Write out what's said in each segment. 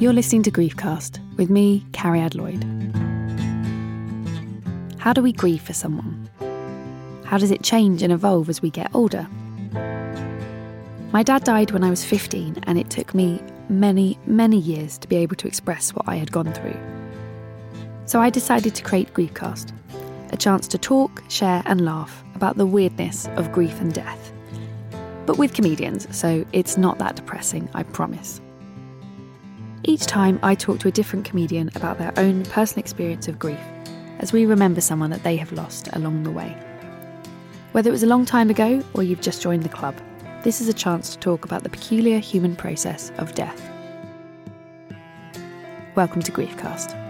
You're listening to Griefcast with me, Cariad Lloyd. How do we grieve for someone? How does it change and evolve as we get older? My dad died when I was 15, and it took me many, many years to be able to express what I had gone through. So I decided to create Griefcast, a chance to talk, share, and laugh about the weirdness of grief and death. But with comedians, so it's not that depressing, I promise. Each time, I talk to a different comedian about their own personal experience of grief, as we remember someone that they have lost along the way. Whether it was a long time ago or you've just joined the club, this is a chance to talk about the peculiar human process of death. Welcome to Griefcast.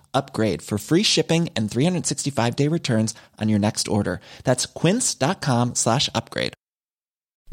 upgrade for free shipping and 365 day returns on your next order. That's quince.com slash upgrade.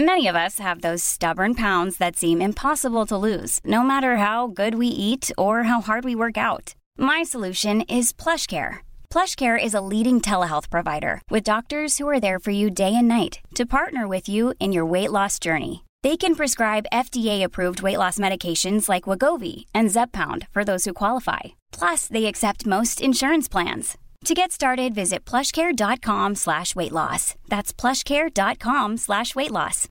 Many of us have those stubborn pounds that seem impossible to lose, no matter how good we eat or how hard we work out. My solution is PlushCare. PlushCare is a leading telehealth provider with doctors who are there for you day and night to partner with you in your weight loss journey. They can prescribe FDA-approved weight loss medications like Wegovy and Zepbound for those who qualify. Plus, they accept most insurance plans. To get started, visit plushcare.com slash weight loss. That's plushcare.com slash weight loss.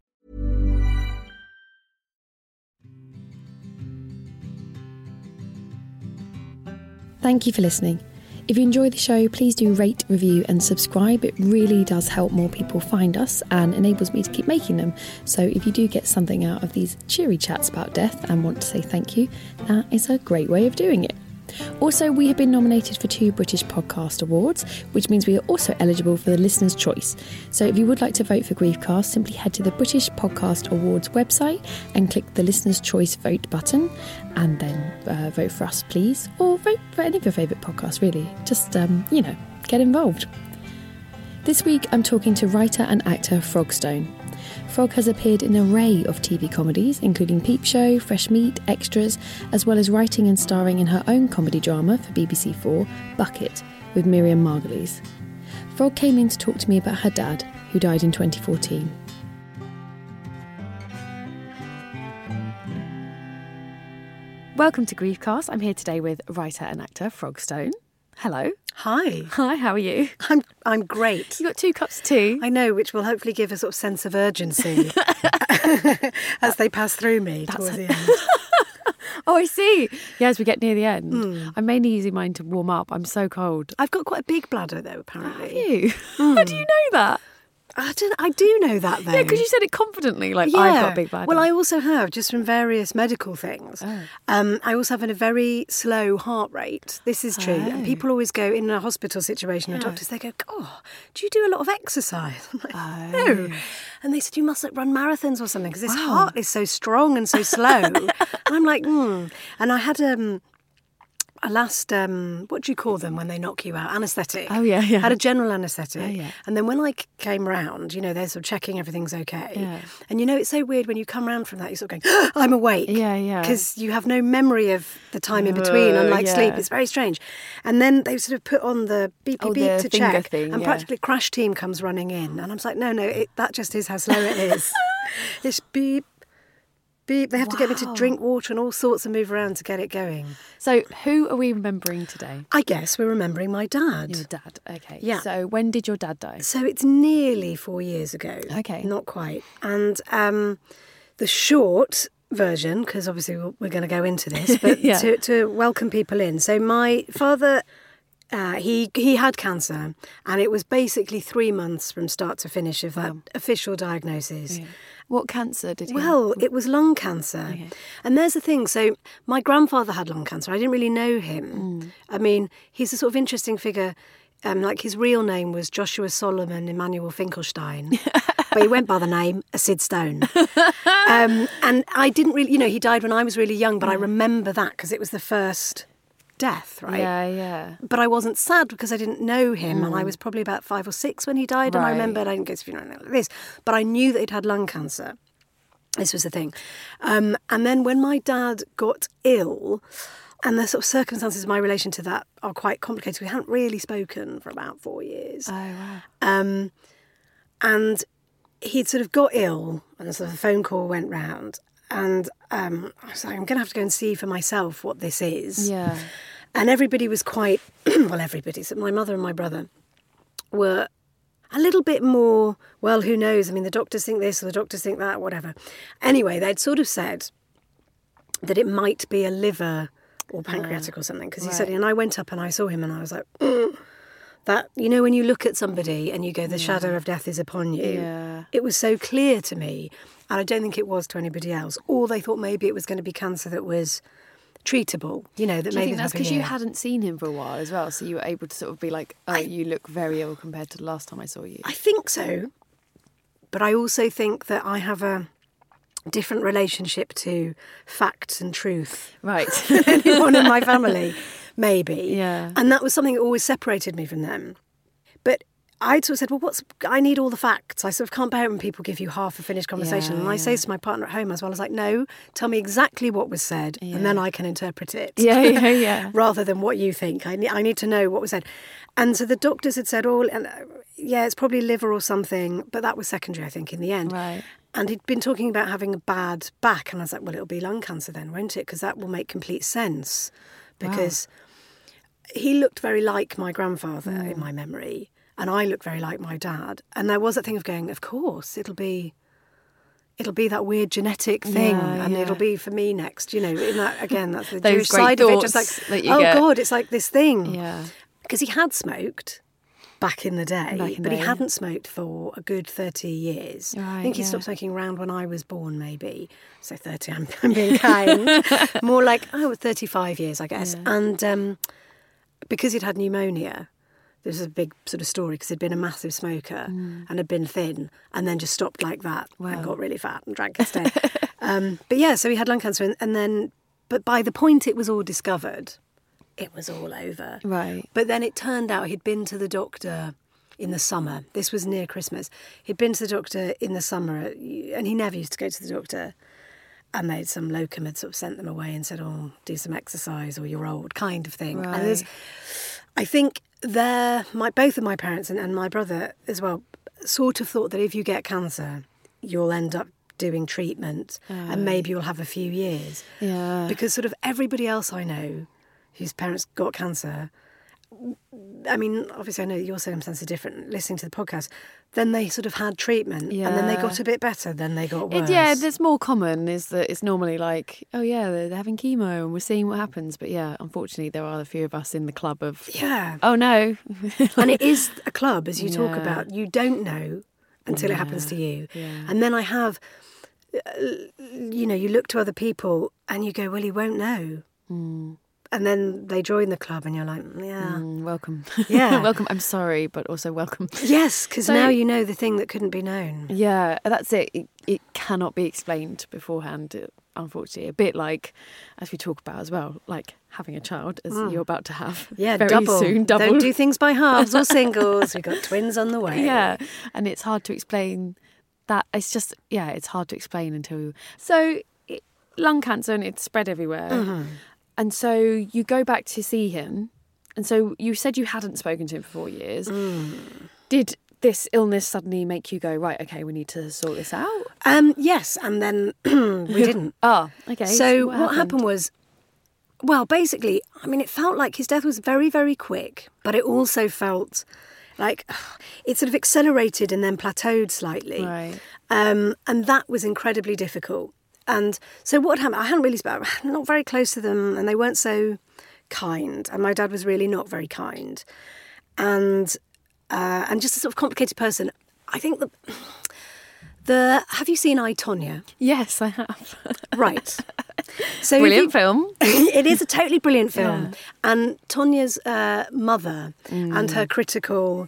Thank you for listening. If you enjoy the show, please do rate, review, and subscribe. It really does help more people find us and enables me to keep making them. So, if you do get something out of these cheery chats about death and want to say thank you, that is a great way of doing it. Also, we have been nominated for two British Podcast Awards, which means we are also eligible for the Listener's Choice. So, if you would like to vote for Griefcast, simply head to the British Podcast Awards website and click the Listener's Choice vote button, and then uh, vote for us, please, or vote for any of your favourite podcasts, really. Just, um, you know, get involved. This week, I'm talking to writer and actor Frog Stone. Frog has appeared in an array of TV comedies, including Peep Show, Fresh Meat, Extras, as well as writing and starring in her own comedy drama for BBC Four, Bucket, with Miriam Margolyes. Frog came in to talk to me about her dad, who died in 2014. Welcome to Griefcast. I'm here today with writer and actor Frog Stone. Hello. Hi. Hi, how are you? I'm I'm great. You got two cups of tea. I know, which will hopefully give a sort of sense of urgency as they pass through me towards the end. Oh, I see. Yeah, as we get near the end. Hmm. I'm mainly using mine to warm up. I'm so cold. I've got quite a big bladder though, apparently. Have You? How do hmm. you know that? I don't. I do know that though. Yeah, because you said it confidently, like I've got big bladder. Well, I also have just from various medical things. Um, I also have a very slow heart rate. This is true. And people always go in a hospital situation. The doctors they go, "Oh, do you do a lot of exercise?" I'm like, "No." And they said you must like, run marathons or something because this heart is so strong and so slow. and I'm like, hmm. And I had um, a last um, what do you call them when they knock you out? Anaesthetic. Oh, yeah, yeah. Had a general anaesthetic. Oh, yeah. And then when I came round, you know, they're sort of checking everything's okay. Yeah. And you know, it's so weird when you come round from that, you're sort of going, I'm awake. Yeah, yeah. Because you have no memory of the time in between, Uh, unlike sleep. It's very strange. And then they sort of put on the beep, beep, Oh, beep to check. thing, and yeah. practically crash team comes running in. And I'm like, no, no, it, that just is how slow it is. it's beep, They have to get me to drink water and all sorts and move around to get it going. so, who are we remembering today? I guess we're remembering my dad. Your dad. Okay. Yeah. So, when did your dad die? So it's nearly four years ago. Okay. Not quite. And um, the short version, because obviously we're- going to go into this, but Yeah. to, to welcome people in. So my father. Uh, he he had cancer, and it was basically three months from start to finish of that official diagnosis. What cancer did he? Well, it was lung cancer. And there's the thing. So, my grandfather had lung cancer. I didn't really know him. I mean, he's a sort of interesting figure. Um, like, his real name was Joshua Solomon Emmanuel Finkelstein, but he went by the name Sid Stone. Um, and I didn't really, you know, he died when I was really young, but I remember that because it was the first death, right? Yeah, yeah. But I wasn't sad because I didn't know him, and I was probably about five or six when he died. And I Right. remember I didn't go to funeral like this, but I knew that he'd had lung cancer. This was the thing. Um, and then when my dad got ill, and the sort of circumstances of my relation to that are quite complicated. We hadn't really spoken for about four years. Oh, wow. Um, and he'd sort of got ill, and sort of a phone call went round. And um, I was like, I'm going to have to go and see for myself what this is. Yeah. And everybody was quite, well, everybody, so my mother and my brother were a little bit more, well, who knows? I mean, the doctors think this or the doctors think that, whatever. Anyway, they'd sort of said that it might be a liver or pancreatic or something because he said, and I went up and I saw him and I was like, "Mm." that, you know, when you look at somebody and you go, the shadow of death is upon you, Yeah. it was so clear to me. And I don't think it was to anybody else. Or they thought maybe it was going to be cancer that was treatable, you know, that Do you maybe think that's because you hadn't seen him for a while as well? So you were able to sort of be like, oh, you look very ill compared to the last time I saw you. I think so. But I also think that I have a different relationship to facts and truth Right. anyone in my family, maybe. Yeah. And that was something that always separated me from them. I sort of said, well, what's, I need all the facts. I sort of can't bear it when people give you half a finished conversation. Yeah, and I say to my partner at home as well, I was like, no, tell me exactly what was said and then I can interpret it. Yeah, yeah, yeah. Rather than what you think. I need, I need to know what was said. And so the doctors had said, oh, and, uh, yeah, it's probably liver or something. But that was secondary, I think, in the end. Right. And he'd been talking about having a bad back. And I was like, well, it'll be lung cancer then, won't it? Because that will make complete sense. Because he looked very like my grandfather Hmm. in my memory. And I look very like my dad. And there was that thing of going, of course, it'll be. It'll be that weird genetic thing, Yeah, and yeah. it'll be for me next. You know, in that again, that's the Jewish side of it. Just like, oh get. God, it's like this thing Yeah. because he had smoked back in the day, in but the he hadn't smoked for a good 30 years. I think he stopped smoking around when I was born, maybe. So 30, I'm, I'm being kind. More like, oh, 35 years, I guess. And um, because he'd had pneumonia, this was a big sort of story because he'd been a massive smoker Mm. and had been thin and then just stopped like that and got really fat and drank instead. um, but yeah, so he had lung cancer and, and then, but by the point it was all discovered, it was all over. Right. But then it turned out he'd been to the doctor in the summer. This was near Christmas. He'd been to the doctor in the summer, and he never used to go to the doctor. And they'd some locum had sort of sent them away and said, "Oh, do some exercise, or you're old," kind of thing. And there's, I think there, my both of my parents and, and my brother as well, sort of thought that if you get cancer, you'll end up doing treatment, and oh. maybe you'll have a few years. Yeah. Because sort of everybody else I know whose parents got cancer, I mean, obviously, I know your circumstances are different. Listening to the podcast, then they sort of had treatment, and then they got a bit better. Then they got It, worse. yeah, that's more common. Is that it's normally like, oh yeah, they're, they're having chemo and we're seeing what happens. But yeah, unfortunately, there are a few of us in the club of, yeah. oh no, and it is a club, as you talk about. You don't know until it happens to you. yeah. And then I have, uh, you know, you look to other people and you go, well, he won't know. And then they join the club, and you're like, yeah. Mm, welcome, Yeah. welcome. I'm sorry, but also welcome. Yes, because So- now you know the thing that couldn't be known. Yeah, that's it. It, it cannot be explained beforehand. Unfortunately, a bit like, as we talk about as well, like having a child, as you're about to have. Mm. Yeah, very double. soon. Double. Don't do things by halves or singles. We've got twins on the way. Yeah, and it's hard to explain that. It's just yeah, it's hard to explain until so it, lung cancer and it's spread everywhere, Mm-hmm. And so you go back to see him, and so you said you hadn't spoken to him for four years. Mm. Did this illness suddenly make you go right? Okay, we need to sort this out. Um, yes, and then we didn't. Oh, okay. So what, happened? was, well, basically, I mean, it felt like his death was very, very quick, but it also felt like it sort of accelerated and then plateaued slightly. Right. Um, and that was incredibly difficult. And so what happened? I hadn't really spoken, not very close to them, and they weren't so kind. And my dad was really not very kind, and uh, and just a sort of complicated person. I think the the have you seen I Tonya? Yes, I have. Right. So Brilliant you- film. it is a totally brilliant film. And Tonya's uh, mother and her critical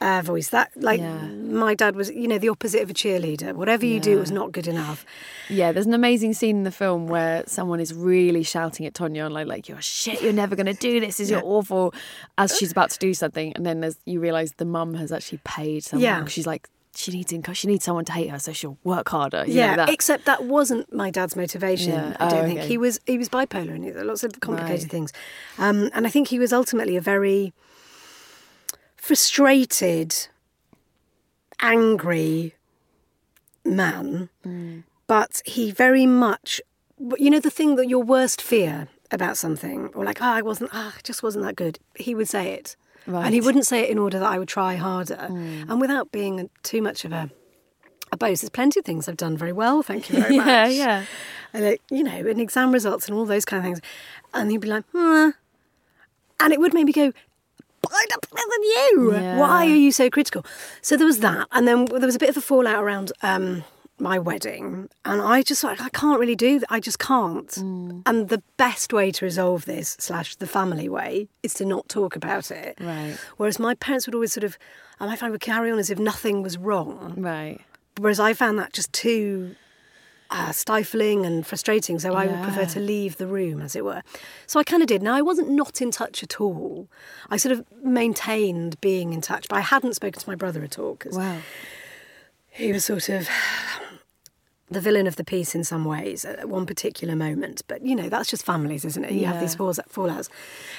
uh, voice, that, like, Yeah. my dad was, you know, the opposite of a cheerleader. Whatever you do was not good enough. Yeah, there's an amazing scene in the film where someone is really shouting at Tonya and like, like you're shit, you're never going to do this, is you're awful, as she's about to do something, and then there's you realise the mum has actually paid someone. Yeah, she's like, she needs she needs someone to hate her, so she'll work harder. You yeah, know, that. except that wasn't my dad's motivation. Yeah. I don't Oh, think okay. he was. He was bipolar and lots of complicated Right. things, um, and I think he was ultimately a very frustrated, angry man. Mm. But he very much, you know, the thing that your worst fear about something, or like, ah, I wasn't, ah, it just wasn't that good. He would say it, and he Mm. wouldn't say it in order that I would try harder, and without being too much of a a boast. There's plenty of things I've done very well, thank you very much. yeah, yeah. And it, you know, and exam results and all those kind of things. And he'd be like, hmm. And it would make me go, I better than you. Yeah. Why are you so critical? So there was that. And then there was a bit of a fallout around um, my wedding. And I just like, I can't really do that. I just can't. Mm. And the best way to resolve this, slash the family way, is to not talk about it. Right. Whereas my parents would always sort of, and I find would carry on as if nothing was wrong. Right. Whereas I found that just too uh, stifling and frustrating, so I would prefer to leave the room, as it were. So I kind of did. Now, I wasn't not in touch at all. I sort of maintained being in touch, but I hadn't spoken to my brother at all because Wow. he was sort of the villain of the piece in some ways at one particular moment. But, you know, that's just families, isn't it? You have these Yeah. falls- fallouts.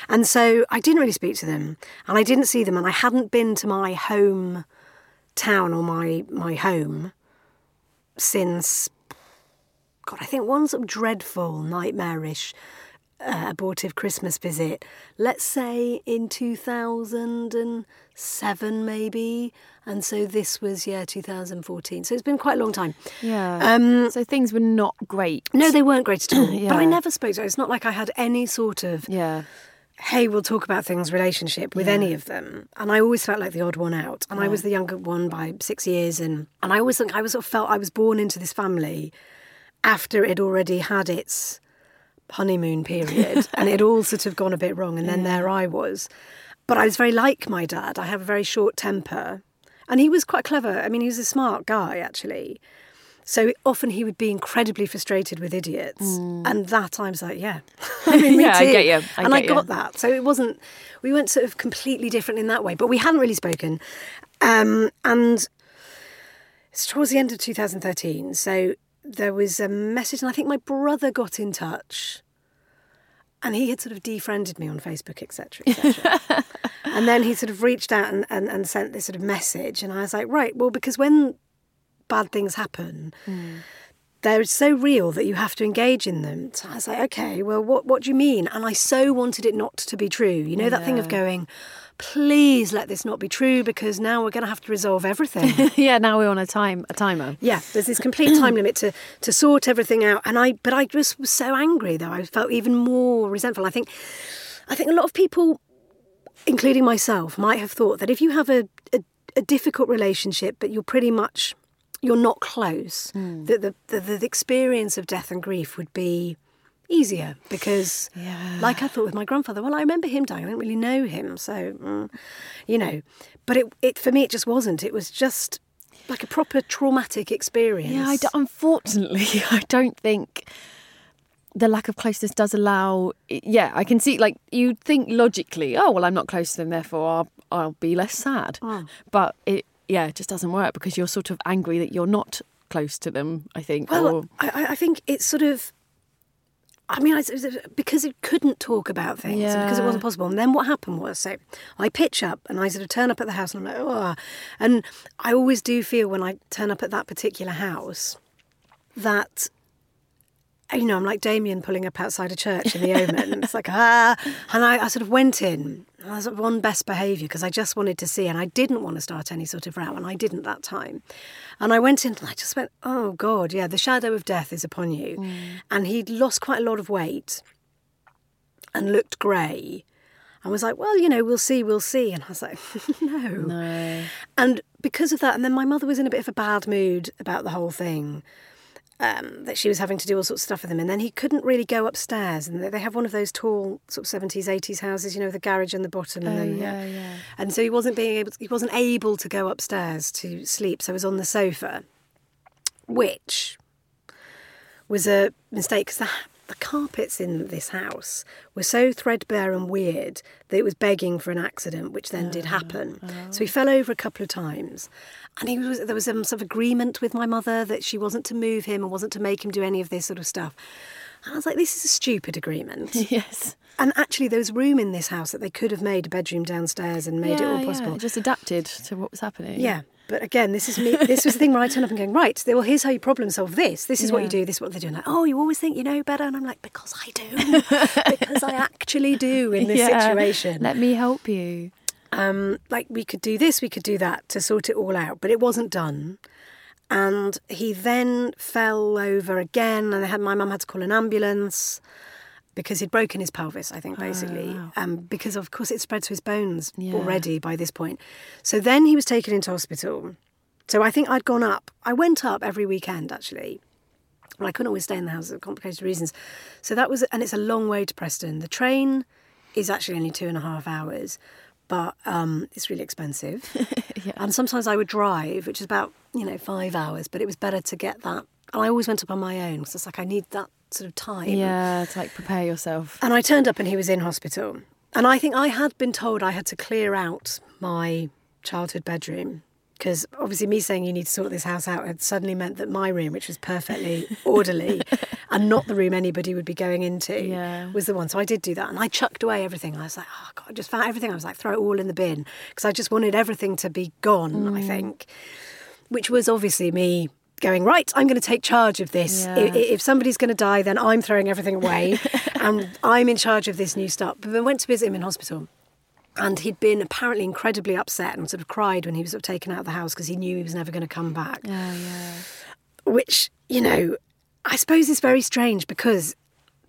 And so I didn't really speak to them, and I didn't see them, and I hadn't been to my home town or my, my home since, God, I think one sort of dreadful, nightmarish, uh, abortive Christmas visit. Let's say in 2007, maybe. And so this was, yeah, 2014. So it's been quite a long time. Yeah. Um, so things were not great. no, they weren't great at all. But I never spoke to her. It's not like I had any sort of, Yeah. hey, we'll talk about things relationship with any of them. And I always felt like the odd one out. And I was the younger one by six years. And, and I always think I was sort of felt I was born into this family after it already had its honeymoon period and it all sort of gone a bit wrong. And then there I was. But I was very like my dad. I have a very short temper. And he was quite clever. I mean, he was a smart guy, actually. So often he would be incredibly frustrated with idiots. And that I was like, yeah. I mean, me Mm. Yeah, I get you. I and I get you. got that. So it wasn't, we weren't sort of completely different in that way, but we hadn't really spoken. Um, and it's towards the end of 2013. So there was a message, and I think my brother got in touch. And he had sort of defriended me on Facebook, etc., etc. and then he sort of reached out and, and, and sent this sort of message. And I was like, right, well, because when bad things happen, mm. they're so real that you have to engage in them. So I was like, okay, well, what, what do you mean? And I so wanted it not to be true. You know, that thing of going, please let this not be true because now we're going to have to resolve everything. yeah, now we're on a time a timer. yeah, there's this complete time limit to, to sort everything out. And I, but I just was so angry though. I felt even more resentful. I think, I think a lot of people, including myself, might have thought that if you have a, a, a difficult relationship, but you're pretty much, you're not close, hmm. that the, the, the experience of death and grief would be easier because like i thought with my grandfather well i remember him dying i didn't really know him so mm, you know but it, it for me it just wasn't it was just like a proper traumatic experience Yeah, I d- unfortunately, I don't think the lack of closeness does allow. Yeah, I can see. Like you think logically, oh well, I'm not close to them, therefore I'll I'll be less sad. Oh. But it, yeah, it just doesn't work because you're sort of angry that you're not close to them. I think. well or, I- I think it's sort of I mean, I, because it couldn't talk about things because it wasn't possible. And then what happened was, so I pitch up and I sort of turn up at the house and I'm like, oh, and I always do feel when I turn up at that particular house that you know, I'm like Damien pulling up outside a church in the Omen. And it's like, ah. And I, I sort of went in. I was on best behaviour because I just wanted to see, and I didn't want to start any sort of row, and I didn't that time. And I went in and I just went, oh God, yeah, the shadow of death is upon you. Mm. And he'd lost quite a lot of weight and looked grey. And was like, well, you know, we'll see, we'll see. And I was like, no. no. And because of that, and then my mother was in a bit of a bad mood about the whole thing. Um, that she was having to do all sorts of stuff with him, and then he couldn't really go upstairs. And they- have one of those tall sort of seventies, eighties houses, you know, with the garage on the bottom. And Oh, then, yeah, yeah. And so he wasn't being able, he wasn't able to go upstairs to sleep. So he was on the sofa, which was a mistake because the, the carpets in this house were so threadbare and weird that it was begging for an accident, which then did happen. So he fell over a couple of times, and he was there was some sort of agreement with my mother that she wasn't to move him and wasn't to make him do any of this sort of stuff. And I was like, this is a stupid agreement. Yes. and actually, there was room in this house that they could have made a bedroom downstairs and made it yeah, all yeah, possible. Just adapted to what was happening. Yeah. But again, this is me. This was the thing where I turn up and going, right, well, here's how you problem solve this. This is what you do. This is what they're doing. Like, oh, you always think you know better. And I'm like, because I do. because I actually do in this Yeah. situation. Let me help you. Um, like, we could do this, we could do that to sort it all out. But it wasn't done. And he then fell over again. And had, my mum had to call an ambulance because he'd broken his pelvis, I think, basically. um, because, of course, it spread to his bones Yeah. already by this point. So then he was taken into hospital. So I think I'd gone up. I went up every weekend, actually. Well, I couldn't always stay in the house for complicated reasons. So that was, and it's a long way to Preston. The train is actually only two and a half hours, but um, it's really expensive. And sometimes I would drive, which is about, you know, five hours, but it was better to get that. And I always went up on my own because it's like I need that sort of time. Yeah, to like prepare yourself. And I turned up and he was in hospital. And I think I had been told I had to clear out my childhood bedroom because obviously me saying you need to sort this house out had suddenly meant that my room, which was perfectly orderly and not the room anybody would be going into, Yeah. was the one. So I did do that. And I chucked away everything. I was like, oh, God, I just found everything. I was like, throw it all in the bin because I just wanted everything to be gone, I mm. think, which was obviously me going right i'm going to take charge of this Yeah. I- if somebody's going to die then i'm throwing everything away and i'm in charge of this new stuff but then went to visit him in hospital and he'd been apparently incredibly upset and sort of cried when he was sort of taken out of the house because he knew he was never going to come back Yeah, yeah. which you know i suppose is very strange because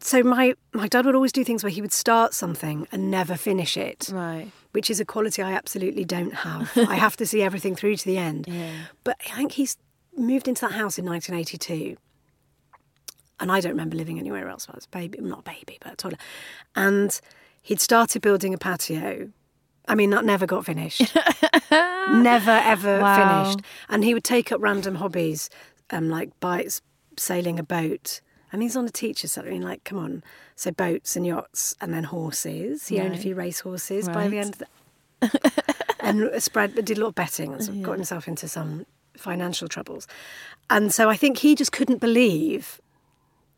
so my my dad would always do things where he would start something and never finish it Right. which is a quality I absolutely don't have. I have to see everything through to the end. Yeah. But I think he's moved into that house in 1982. And I don't remember living anywhere else. I was a baby, not a baby, but a toddler. And he'd started building a patio. I mean, that never got finished. never, ever Wow. finished. And he would take up random hobbies, um, like bikes, sailing a boat. And he's on a teacher's salary, and like, come on. So boats and yachts, and then horses. He owned a few race horses by the end of the, and spread did a lot of betting and sort of got himself into some financial troubles. And so I think he just couldn't believe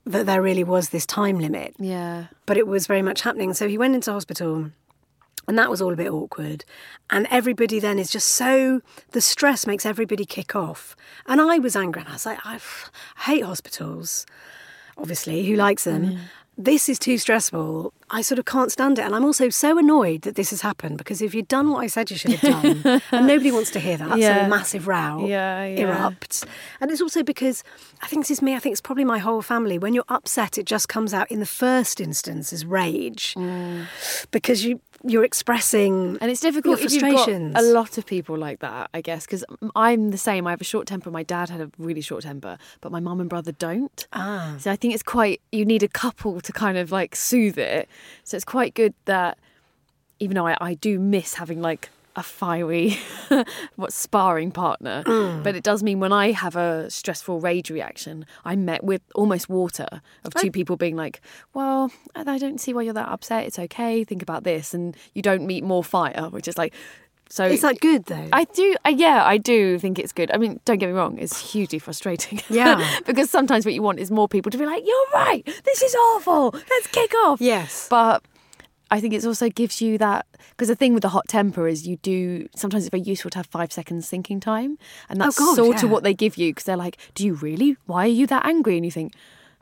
that there really was this time limit Yeah. but it was very much happening. So he went into hospital And that was all a bit awkward. And everybody then is just so, the stress makes everybody kick off. And I was angry and I was like, I, I hate hospitals, obviously, who likes them? This is too stressful. I sort of can't stand it. And I'm also so annoyed that this has happened because if you'd done what I said you should have done, and nobody wants to hear that, so a massive row Yeah, yeah. erupts. And it's also because I think this is me, I think it's probably my whole family. When you're upset, it just comes out in the first instance as rage because you, you're expressing And it's difficult your if you've got frustrations. a lot of people like that, I guess, because I'm the same. I have a short temper. My dad had a really short temper, but my mum and brother don't. Ah. So I think it's quite, you need a couple to kind of like soothe it. So it's quite good that, even though I, I do miss having like a fiery, what sparring partner, Mm. but it does mean when I have a stressful rage reaction, I'm met with almost water of two people being like, well, I I don't see why you're that upset. It's okay. Think about this. And you don't meet more fire, which is like, so Is that good though? I do, uh, yeah, I do think it's good. I mean, don't get me wrong, it's hugely frustrating. Yeah. because sometimes what you want is more people to be like, you're right, this is awful, let's kick off. Yes. But I think it also gives you that, because the thing with the hot temper is you do, sometimes it's very useful to have five seconds thinking time. And that's Oh, God, sort of what they give you, because they're like, do you really? Why are you that angry? And you think,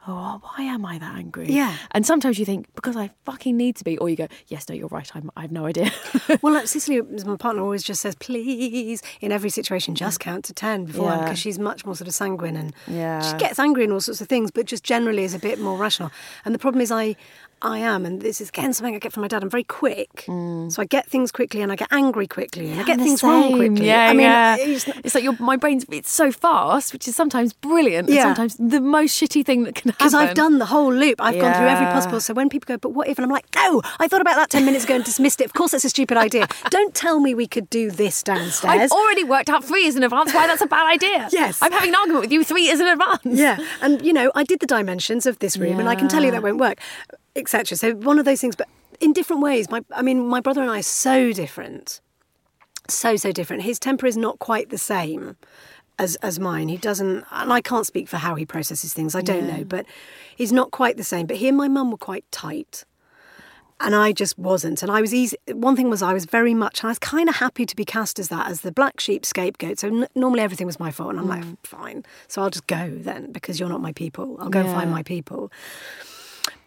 oh, why am I that angry? Yeah. And sometimes you think, because I fucking need to be. Or you go, yes, no, you're right, I'm, I have no idea. well, like Cicely, my partner, always just says, please, in every situation, just count to 10 before Yeah. because she's much more sort of sanguine and Yeah. she gets angry and all sorts of things, but just generally is a bit more rational. And the problem is, I. I am, and this is again something I get from my dad. I'm very quick, mm. so I get things quickly, and I get angry quickly, and I get things wrong quickly. Yeah, I mean, yeah. it's It's like your my brain's it's so fast, which is sometimes brilliant, and Yeah. sometimes the most shitty thing that can happen. because I've done the whole loop. I've gone through every possible. So when people go, but what if? And I'm like, no, I thought about that 10 minutes ago and dismissed it. Of course, that's a stupid idea. Don't tell me we could do this downstairs. I've already worked out three years in advance why that's a bad idea. Yes. I'm having an argument with you three years in advance. Yeah, and you know, I did the dimensions of this room, and I can tell you that won't work, etc. So one of those things, but in different ways. My, I mean, my brother and I are so different, so so different. His temper is not quite the same as as mine. He doesn't, and I can't speak for how he processes things. I don't know, but he's not quite the same. But he and my mum were quite tight. And I just wasn't. And I was easy. One thing was, I was very much, and I was kind of happy to be cast as that, as the black sheep scapegoat. So n- normally everything was my fault. And I'm like, mm. fine. So I'll just go then because you're not my people. I'll go and find my people.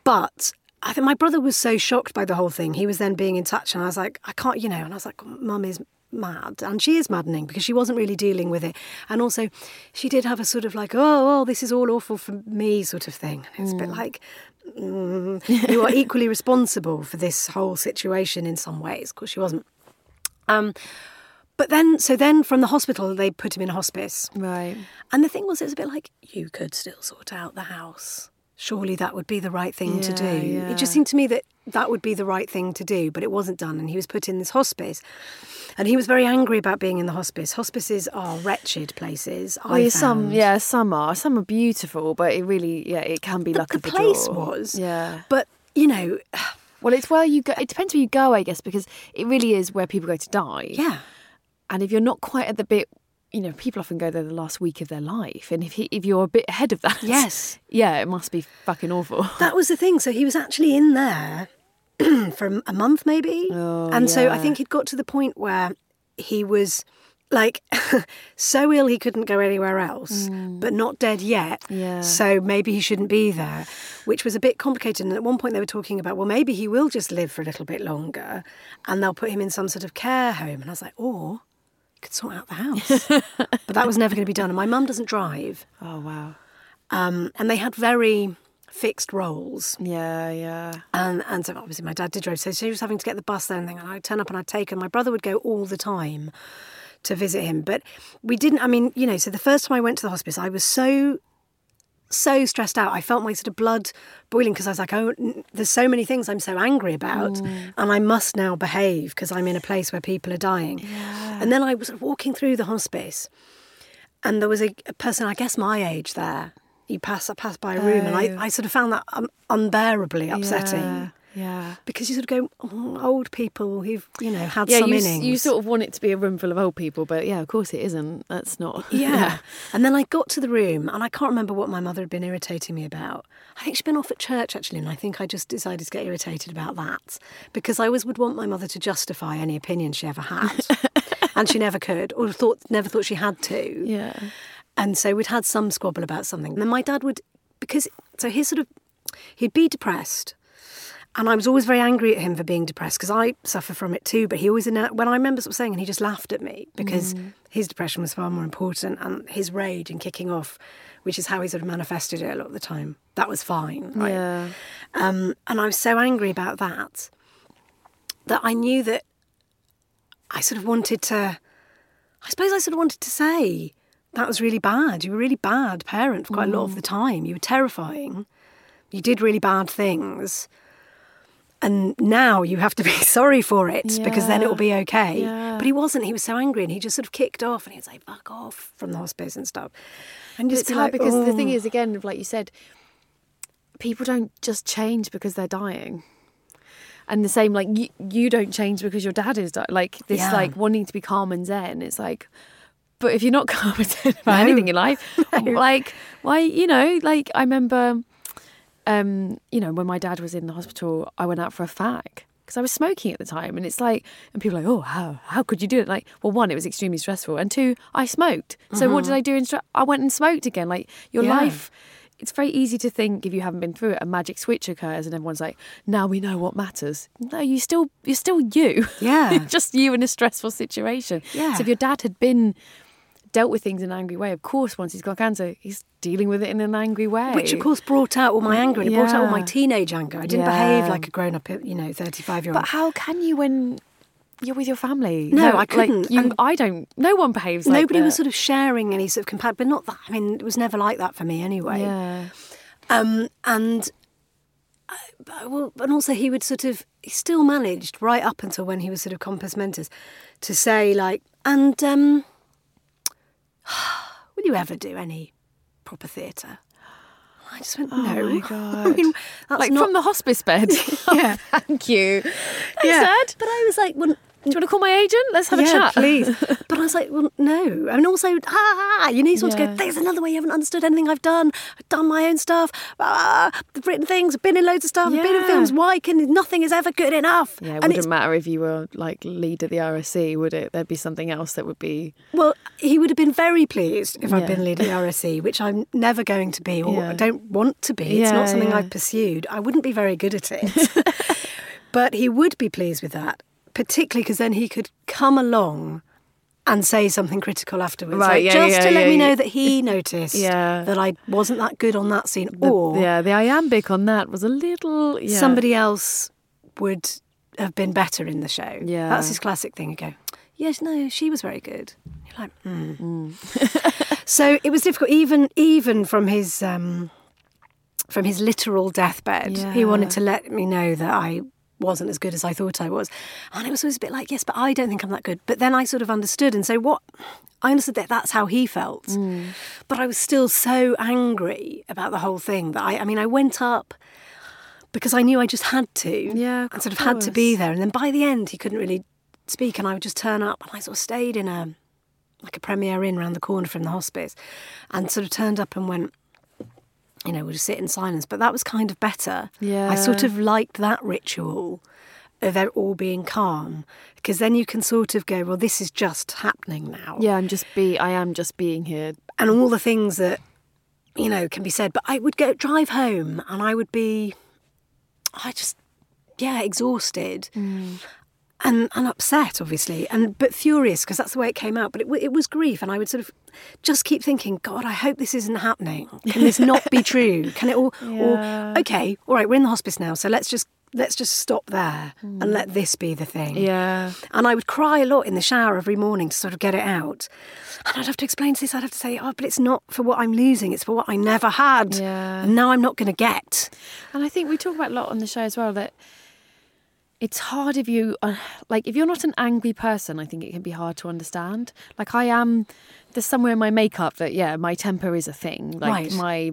But I think my brother was so shocked by the whole thing. He was then being in touch, and I was like, I can't, you know, and I was like, Mum is mad. And she is maddening because she wasn't really dealing with it. And also, she did have a sort of like, oh, oh this is all awful for me sort of thing. It's a bit like, mm, you are equally responsible for this whole situation in some ways. Of course, she wasn't. Um, but then, so then from the hospital, they put him in hospice. Right. And the thing was, it was a bit like, you could still sort out the house. Surely that would be the right thing to do. Yeah, It just seemed to me that that would be the right thing to do, but it wasn't done. And he was put in this hospice. And he was very angry about being in the hospice. Hospices are wretched places. Well, yeah, some yeah, some are. Some are beautiful, but it really yeah, it can be The, luck the of the place draw. was. Yeah. But, you know, Well, it's where you go. It depends where you go, I guess, because it really is where people go to die. yeah. And if you're not quite at the bit, you know, people often go there the last week of their life, and if he, if you're a bit ahead of that, Yes. yeah, it must be fucking awful. That was the thing. So he was actually in there for a month, maybe. Oh, and so I think he'd got to the point where he was like so ill he couldn't go anywhere else, but not dead yet. Mm. Yeah. So maybe he shouldn't be there, which was a bit complicated. And at one point they were talking about, well, maybe he will just live for a little bit longer and they'll put him in some sort of care home. And I was like, or you could sort out the house. but that was never going to be done. And my mum doesn't drive. Oh wow. Um, and they had very fixed roles. Yeah, yeah. And, and so obviously my dad did drive, so she was having to get the bus there and thing, and I'd turn up and I'd take her. My brother would go all the time to visit him, but we didn't. I mean, you know, so the first time I went to the hospice, I was so so stressed out. I felt my sort of blood boiling because I was like, oh, there's so many things I'm so angry about, mm. and I must now behave because I'm in a place where people are dying. And then I was walking through the hospice, and there was a, a person, I guess my age there. You pass, I passed by a room, and I, oh. I sort of found that unbearably upsetting. Yeah. Yeah. because you sort of go, oh, old people who've you know had Yeah, some you, innings. you sort of want it to be a room full of old people, but yeah, of course it isn't. That's not. Yeah. And then I got to the room and I can't remember what my mother had been irritating me about. I think she'd been off at church actually, and I think I just decided to get irritated about that because I always would want my mother to justify any opinion she ever had. and she never could, or thought never thought she had to. Yeah. And so we'd had some squabble about something. And then my dad would because so he's sort of he'd be depressed. And I was always very angry at him for being depressed because I suffer from it too. But he always, when I remember sort of saying, and he just laughed at me because his depression was far more important and his rage and kicking off, which is how he sort of manifested it a lot of the time, that was fine. Right? Yeah. Um, and I was so angry about that that I knew that I sort of wanted to, I suppose I sort of wanted to say, that was really bad. You were a really bad parent for quite a lot of the time. You were terrifying. You did really bad things. And now you have to be sorry for it because then it will be okay. Yeah. But he wasn't. He was so angry and he just sort of kicked off and he was like, fuck off from the hospice and stuff. And just it's be hard like, because the thing "Oh." is, again, like you said, people don't just change because they're dying. And the same, like you, you don't change because your dad is dying. Like this, Yeah. like wanting to be calm and zen. It's like, but if you're not calm and zen about No. anything in life, like why, you know, like I remember, um, you know, when my dad was in the hospital, I went out for a fag because I was smoking at the time, and it's like, and people are like, oh, how how could you do it? Like, well, one, it was extremely stressful, and two, I smoked. So what did I do? In stre- I went and smoked again. Like your Yeah. life. It's very easy to think if you haven't been through it, a magic switch occurs, and everyone's like, "Now we know what matters." No, you still, you're still you. Yeah. Just you in a stressful situation. Yeah. So if your dad had been dealt with things in an angry way, of course, once he's got cancer, he's dealing with it in an angry way. Which, of course, brought out all my anger and it brought out all my teenage anger. I didn't behave like a grown up, you know, 35 year old. But how can you when you're with your family? No, I couldn't. you, And- I don't. No one behaves like Nobody that. was sort of sharing any sort of compassion, but not that. I mean, it was never like that for me anyway. Yeah. Um, and I, I- well, and also he would sort of he still managed right up until when he was sort of compos mentis to say like, and um, will you ever do any proper theatre? I just went, oh no. Oh my I god! mean, that's like not, from the hospice bed. Yeah. Thank you. Thanks, yeah. But I was like, well, Do you want to call my agent? Let's have a chat. please. But I was like, well, no. And also, ah, you sort of Yeah. go, there's another way you haven't understood anything I've done. I've done my own stuff. Ah, I've written things. I've been in loads of stuff. I've been in films. Why can nothing is ever good enough? Yeah, it and wouldn't it's matter if you were like lead of the RSC, would it? There'd be something else that would be. well, he would have been very pleased if I'd been lead at the RSC, which I'm never going to be, or Yeah. I don't want to be. It's Yeah, not something yeah. I've pursued. I wouldn't be very good at it. but he would be pleased with that, particularly because then he could come along and say something critical afterwards. Right, like, yeah, just yeah, to let yeah, me know that he noticed that I wasn't that good on that scene, The, or yeah, the iambic on that was a little. Yeah. somebody else would have been better in the show. Yeah. That's his classic thing. You go, yes, no, she was very good. You're like, hmm. so it was difficult, even even from his um, from his literal deathbed. He wanted to let me know that I wasn't as good as I thought I was, and it was always a bit like, yes, but I don't think I'm that good. But then I sort of understood, and so what? I understood that that's how he felt, Mm. but I was still so angry about the whole thing that I, I mean, I went up because I knew I just had to. Yeah, and sort of had to be there. And then by the end, he couldn't really speak, and I would just turn up, and I sort of stayed in a like a Premier Inn round the corner from the hospice, and sort of turned up and went. You know, we'll just sit in silence. But that was kind of better. Yeah. I sort of liked that ritual of it all being calm because then you can sort of go, well, this is just happening now Yeah, I'm just be. I am just being here. and all the things that you know can be said but i would go drive home and i would be i just yeah exhausted mm. And and upset obviously and but furious because that's the way it came out but it, it was grief and i would sort of just keep thinking god i hope this isn't happening can this not be true can it all Yeah. or okay all right we're in the hospice now so let's just let's just stop there and mm. let this be the thing Yeah. and I would cry a lot in the shower every morning to sort of get it out. And I'd have to explain to this, I'd have to say, oh, but it's not for what I'm losing, it's for what I never had. Yeah. And now I'm not going to get. And I think we talk about a lot on the show as well that it's hard if you uh, like if you're not an angry person. I think it can be hard to understand. Like I am. There's somewhere in my makeup that yeah, my temper is a thing. Like Right. my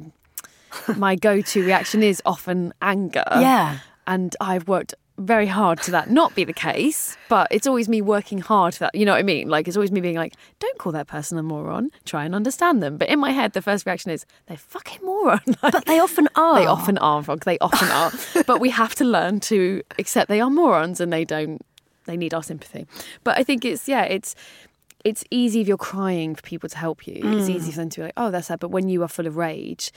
my go-to reaction is often anger. Yeah. And I've worked very hard to that not be the case, but it's always me working hard for that. You know what I mean? Like it's always me being like, don't call that person a moron. Try and understand them. But in my head, the first reaction is they're fucking moron. Like, But they often are. they often are, Frog. They often are. but we have to learn to accept they are morons and they don't. They need our sympathy. But I think it's yeah, it's it's easy if you're crying for people to help you. It's Mm. easy for them to be like, oh, that's sad. But when you are full of rage,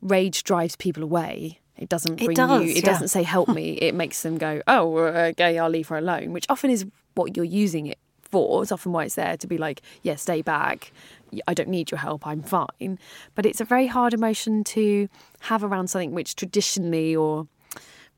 rage drives people away. It doesn't It bring does, you. It yeah. doesn't say help me. It makes them go, oh, okay, I'll leave her alone. Which often is what you're using it for. It's often why it's there to be like, yeah, stay back. I don't need your help. I'm fine. But it's a very hard emotion to have around something which traditionally or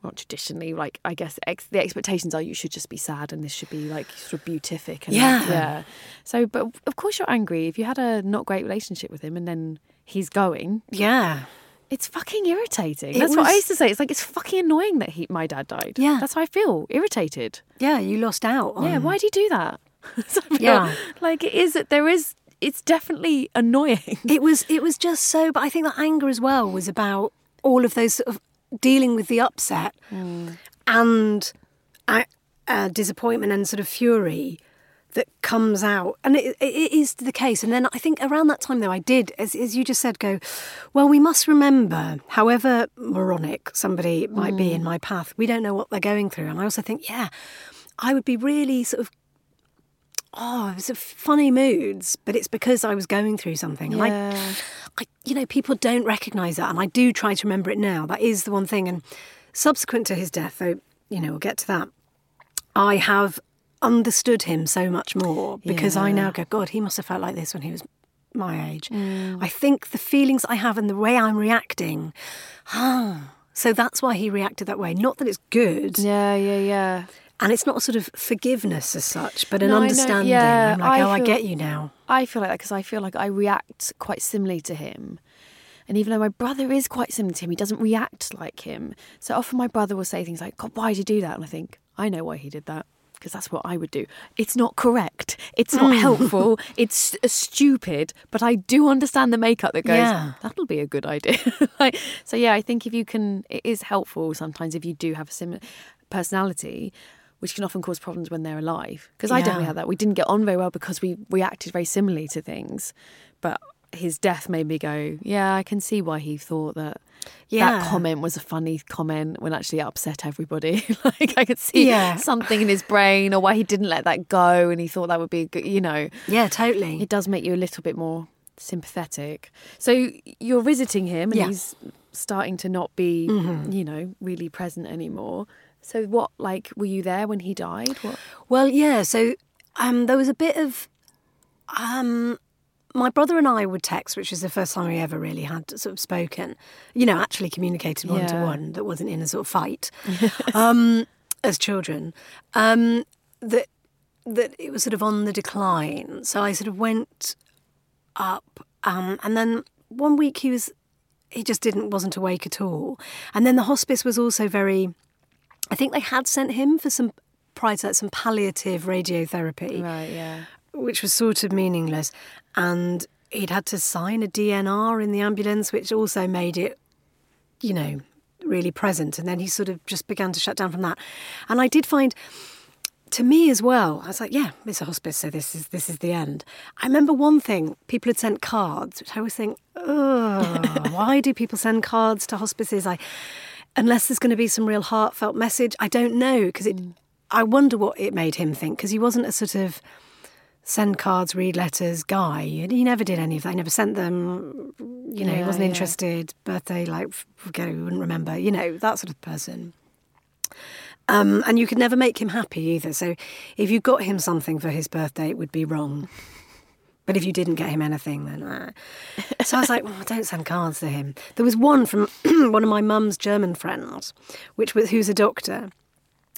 not traditionally, like I guess ex- the expectations are you should just be sad and this should be like sort of beatific. And Yeah. like, yeah. So, but of course you're angry if you had a not great relationship with him and then he's going. Yeah. It's fucking irritating. It That's what I used to say. It's like it's fucking annoying that he, my dad died. Yeah. that's how I feel. Irritated. Yeah, you lost out. On, Yeah, why do you do that? So Yeah. like it is. There is. It's definitely annoying. It was it was just so but I think that anger as well was about all of those sort of dealing with the upset and uh, uh, disappointment and sort of fury that comes out and it, it is the case and then I think around that time though I did as, as you just said go well we must remember however moronic somebody might be in mm. my path we don't know what they're going through and I also think yeah I would be really sort of oh, it was a funny moods, but it's because I was going through something. And I, I, you know, people don't recognise that, and I do try to remember it now. That is the one thing. And subsequent to his death, though, you know, we'll get to that. I have understood him so much more because I now go, God, he must have felt like this when he was my age. I think the feelings I have and the way I'm reacting. Ah, so that's why he reacted that way. Not that it's good. Yeah, yeah, yeah. And it's not a sort of forgiveness as such, but an No, know, understanding. yeah, I'm like, I oh, I get you now. I feel like that because I feel like I react quite similarly to him. And even though my brother is quite similar to him, he doesn't react like him. So often my brother will say things like, God, why did you do that? And I think, I know why he did that. Because that's what I would do. It's not correct. It's not Mm. helpful. It's uh, stupid. But I do understand the makeup that goes, Yeah. that'll be a good idea. like, so, yeah, I think if you can, it is helpful sometimes if you do have a similar personality, which can often cause problems when they're alive. Because I definitely Yeah. had that. We didn't get on very well because we reacted very similarly to things. But his death made me go, yeah, I can see why he thought that Yeah. that comment was a funny comment when actually it upset everybody. like I could see Yeah. something in his brain or why he didn't let that go and he thought that would be a good, you know. Yeah, totally. It does make you a little bit more sympathetic. So you're visiting him and Yeah. he's starting to not be, Mhm. you know, really present anymore. So what like were you there when he died? What Well, yeah. So um, there was a bit of. Um, my brother and I would text, which was the first time we ever really had sort of spoken, you know, actually communicated one to one that wasn't in a sort of fight um, as children. Um, that that it was sort of on the decline. So I sort of went up, um, and then one week he was he just didn't wasn't awake at all, and then the hospice was also very. I think they had sent him for some prior to that some palliative radiotherapy, Right, yeah. which was sort of meaningless, and he'd had to sign a DNR in the ambulance, which also made it, you know, really present. And then he sort of just began to shut down from that, and I did find. To me as well, I was like, "Yeah, it's a hospice, so this is this is the end." I remember one thing: people had sent cards, which I always think, "Oh, why do people send cards to hospices?" I, unless there's going to be some real heartfelt message, I don't know because it. I wonder what it made him think because he wasn't a sort of send cards, read letters guy. He never did any of that. He never sent them. You know, he wasn't yeah. interested. Birthday, like forget it, he wouldn't remember. You know, that sort of person. Um, and you could never make him happy either. So if you got him something for his birthday, it would be wrong. But if you didn't get him anything, then. Uh. So I was like, oh, don't send cards to him. There was one from one of my mum's German friends, which was who's a doctor.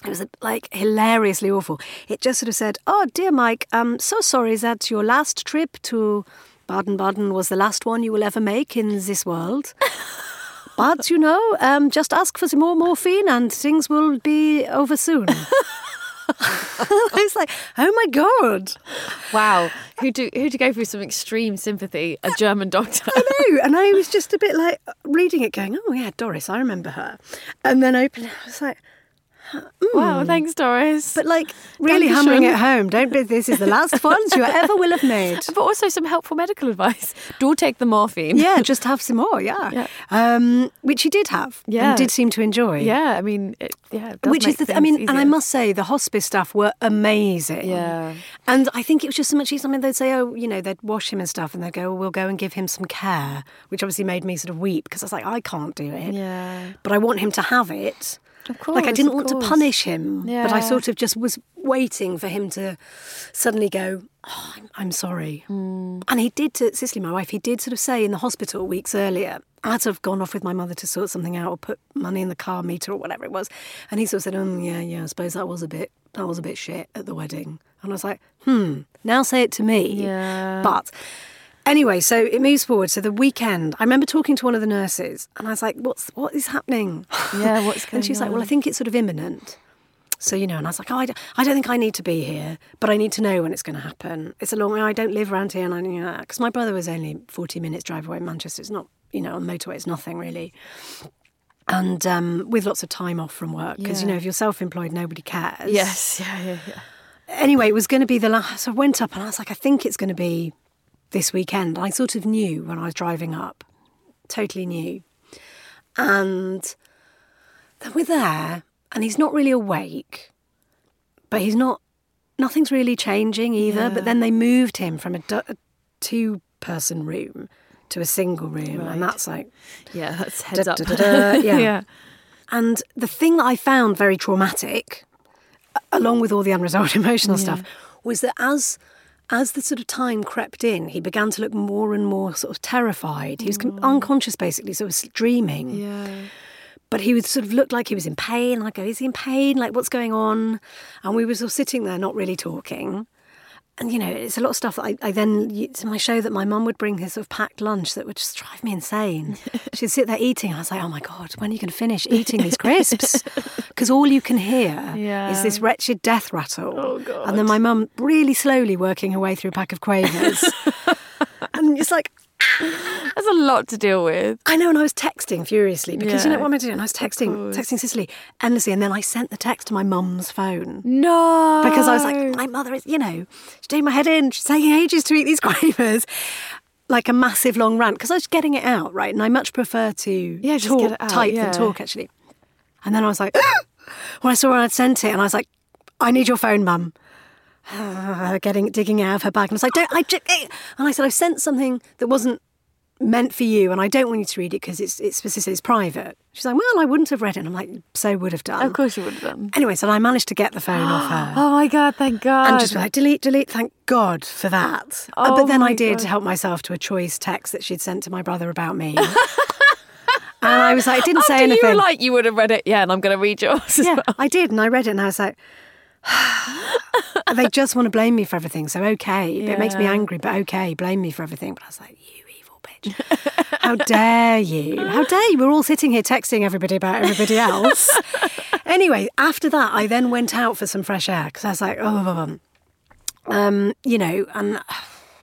It was like hilariously awful. It just sort of said, "Oh dear Mike, I'm so sorry that your last trip to Baden-Baden was the last one you will ever make in this world." But you know, um, just ask for some more morphine and things will be over soon. I was like, oh my god. Wow. who do who to go through some extreme sympathy, a German doctor. I know, and I was just a bit like reading it, going, "Oh yeah, Doris, I remember her," and then it, I was like. Wow, thanks, Doris. But like really Dankeschön. hammering it home. Don't be. This is the last ones you ever will have made. but also some helpful medical advice. Do take the morphine. Yeah, just have some more. Yeah, Yeah. Um, which he did have. Yeah. and did seem to enjoy. Yeah, I mean, it, yeah, it Which is the, th- I mean, and I must say, the hospice staff were amazing. Yeah. And I think it was just so much easier. I mean, they'd say, oh, you know, they'd wash him and stuff, and they'd go, oh, we'll go and give him some care, which obviously made me sort of weep because I was like, I can't do it. Yeah. But I want him to have it. Of course. like I didn't want course. to punish him, but I sort of just was waiting for him to suddenly go, oh, I'm, I'm sorry. Hmm. And he did to Cicely, my wife, he did sort of say in the hospital weeks earlier, I'd of gone off with my mother to sort something out or put money in the car meter or whatever it was. And he sort of said, um, yeah, yeah, I suppose that was a bit, that was a bit shit at the wedding. And I was like, hmm, now say it to me. Yeah. But Anyway, so it moves forward. So the weekend, I remember talking to one of the nurses, and I was like, "What's what is happening?" Yeah, what's going on? and she's like, "Well, I think it's sort of imminent." So you know, and I was like, "Oh, I don't, I don't think I need to be here, but I need to know when it's going to happen. It's a long. way. I don't live around here, and I you know because my brother was only forty minutes drive away in Manchester. It's not you know on the motorway. It's nothing really." And um, with lots of time off from work, because you know if you're self-employed, nobody cares. Yes, yeah, yeah, yeah. Anyway, it was going to be the last. So I went up and I was like, I think it's going to be this weekend. I sort of knew when I was driving up, totally knew. And then we're there, and he's not really awake, but he's not. Nothing's really changing either. But then they moved him from a, du- a two-person room to a single room, and that's like Yeah, that's heads Da- up. da- da- yeah. yeah. And the thing that I found very traumatic, along with all the unresolved emotional stuff, was that as as the sort of time crept in, he began to look more and more sort of terrified. He was com- mm. unconscious, basically, sort of dreaming. Yeah. But he would sort of look like he was in pain. I go, oh, is he in pain? Like, what's going on? And we were sort of sitting there, not really talking. And you know, it's a lot of stuff that I, I then it's my show that my mum would bring his sort of packed lunch that would just drive me insane. She'd sit there eating. I was like, oh my god, when are you going to finish eating these crisps? Because all you can hear is this wretched death rattle. Oh god! And then my mum really slowly working her way through a pack of quavers, and it's like. That's a lot to deal with. I know, and I was texting furiously because you know Yeah. what am I doing? I was texting, texting Cicely endlessly, and then I sent the text to my mum's phone No. because I was like, my mother is, you know, she's doing my head in. She's taking ages to eat these quavers. Like a massive long rant because I was getting it out, right? And I much prefer to Yeah, just talk, get it out, type yeah. than talk, actually. And then I was like, when I saw when I'd sent it, and I was like, I need your phone, mum. Getting digging out of her bag, and I was like, don't I? eh." And I said, I've sent something that wasn't meant for you, and I don't want you to read it because it's it's specific, it's private. She's like, well, I wouldn't have read it. And I'm like, so would have done. Of course you would have done. Anyway, so I managed to get the phone off her. Oh my god, thank God. And just like, delete, delete, thank God for that. Oh but then I did God. help myself to a choice text that she'd sent to my brother about me. and I was like, I didn't say anything. you were like, you would have read it. Yeah, and I'm going to read yours yeah, well. I did. And I read it and I was like, they just want to blame me for everything. So, okay. It makes me angry, but okay, blame me for everything. But I was like, you evil bitch. How dare you? How dare you? We're all sitting here texting everybody about everybody else. anyway, after that, I then went out for some fresh air because I was like, oh, um, um, you know, and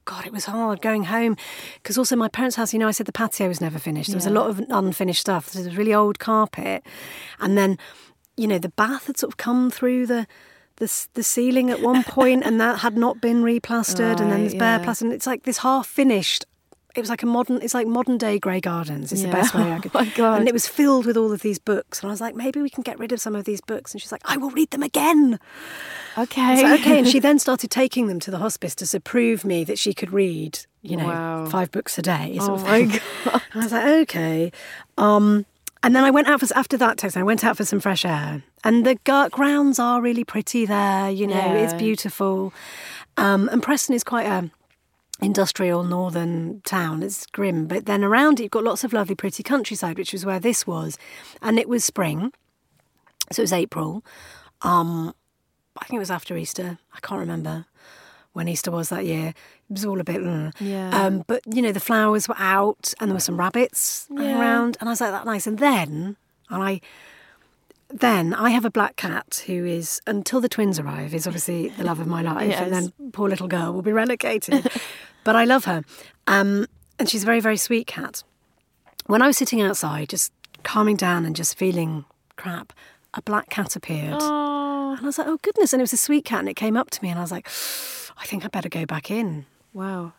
God, it was hard going home because also my parents' house, you know, I said the patio was never finished. There was a lot of unfinished stuff. There was really old carpet, and then, you know, the bath had sort of come through the. The, the ceiling at one point and that had not been replastered and then Right, there's bare yeah. plaster and it's like this half finished it was like a modern it's like modern day grey gardens is the best way I could Oh my God. and it was filled with all of these books and I was like maybe we can get rid of some of these books and she's like I will read them again Okay. Like, okay, and she then started taking them to the hospice to prove me that she could read, you know, Wow. five books a day. Oh my. And I was like, okay. Um, and then I went out for after that text. I went out for some fresh air, and the grounds are really pretty there. You know, it's beautiful. Um, and Preston is quite a industrial northern town. It's grim, but then around it you've got lots of lovely, pretty countryside, which was where this was, and it was spring, so it was April. Um, I think it was after Easter. I can't remember when Easter was that year. It was all a bit. mm. Yeah. Um, but you know, the flowers were out, and there were some rabbits Yeah. around, and I was like, "That nice." And then, and I, then I have a black cat who is, until the twins arrive, is obviously the love of my life. Yes. And then poor little girl will be relegated. but I love her. Um, and she's a very, very sweet cat. When I was sitting outside, just calming down and just feeling crap, a black cat appeared. And I was like, oh goodness. And it was a sweet cat. And it came up to me and I was like, I think I better go back in. Wow.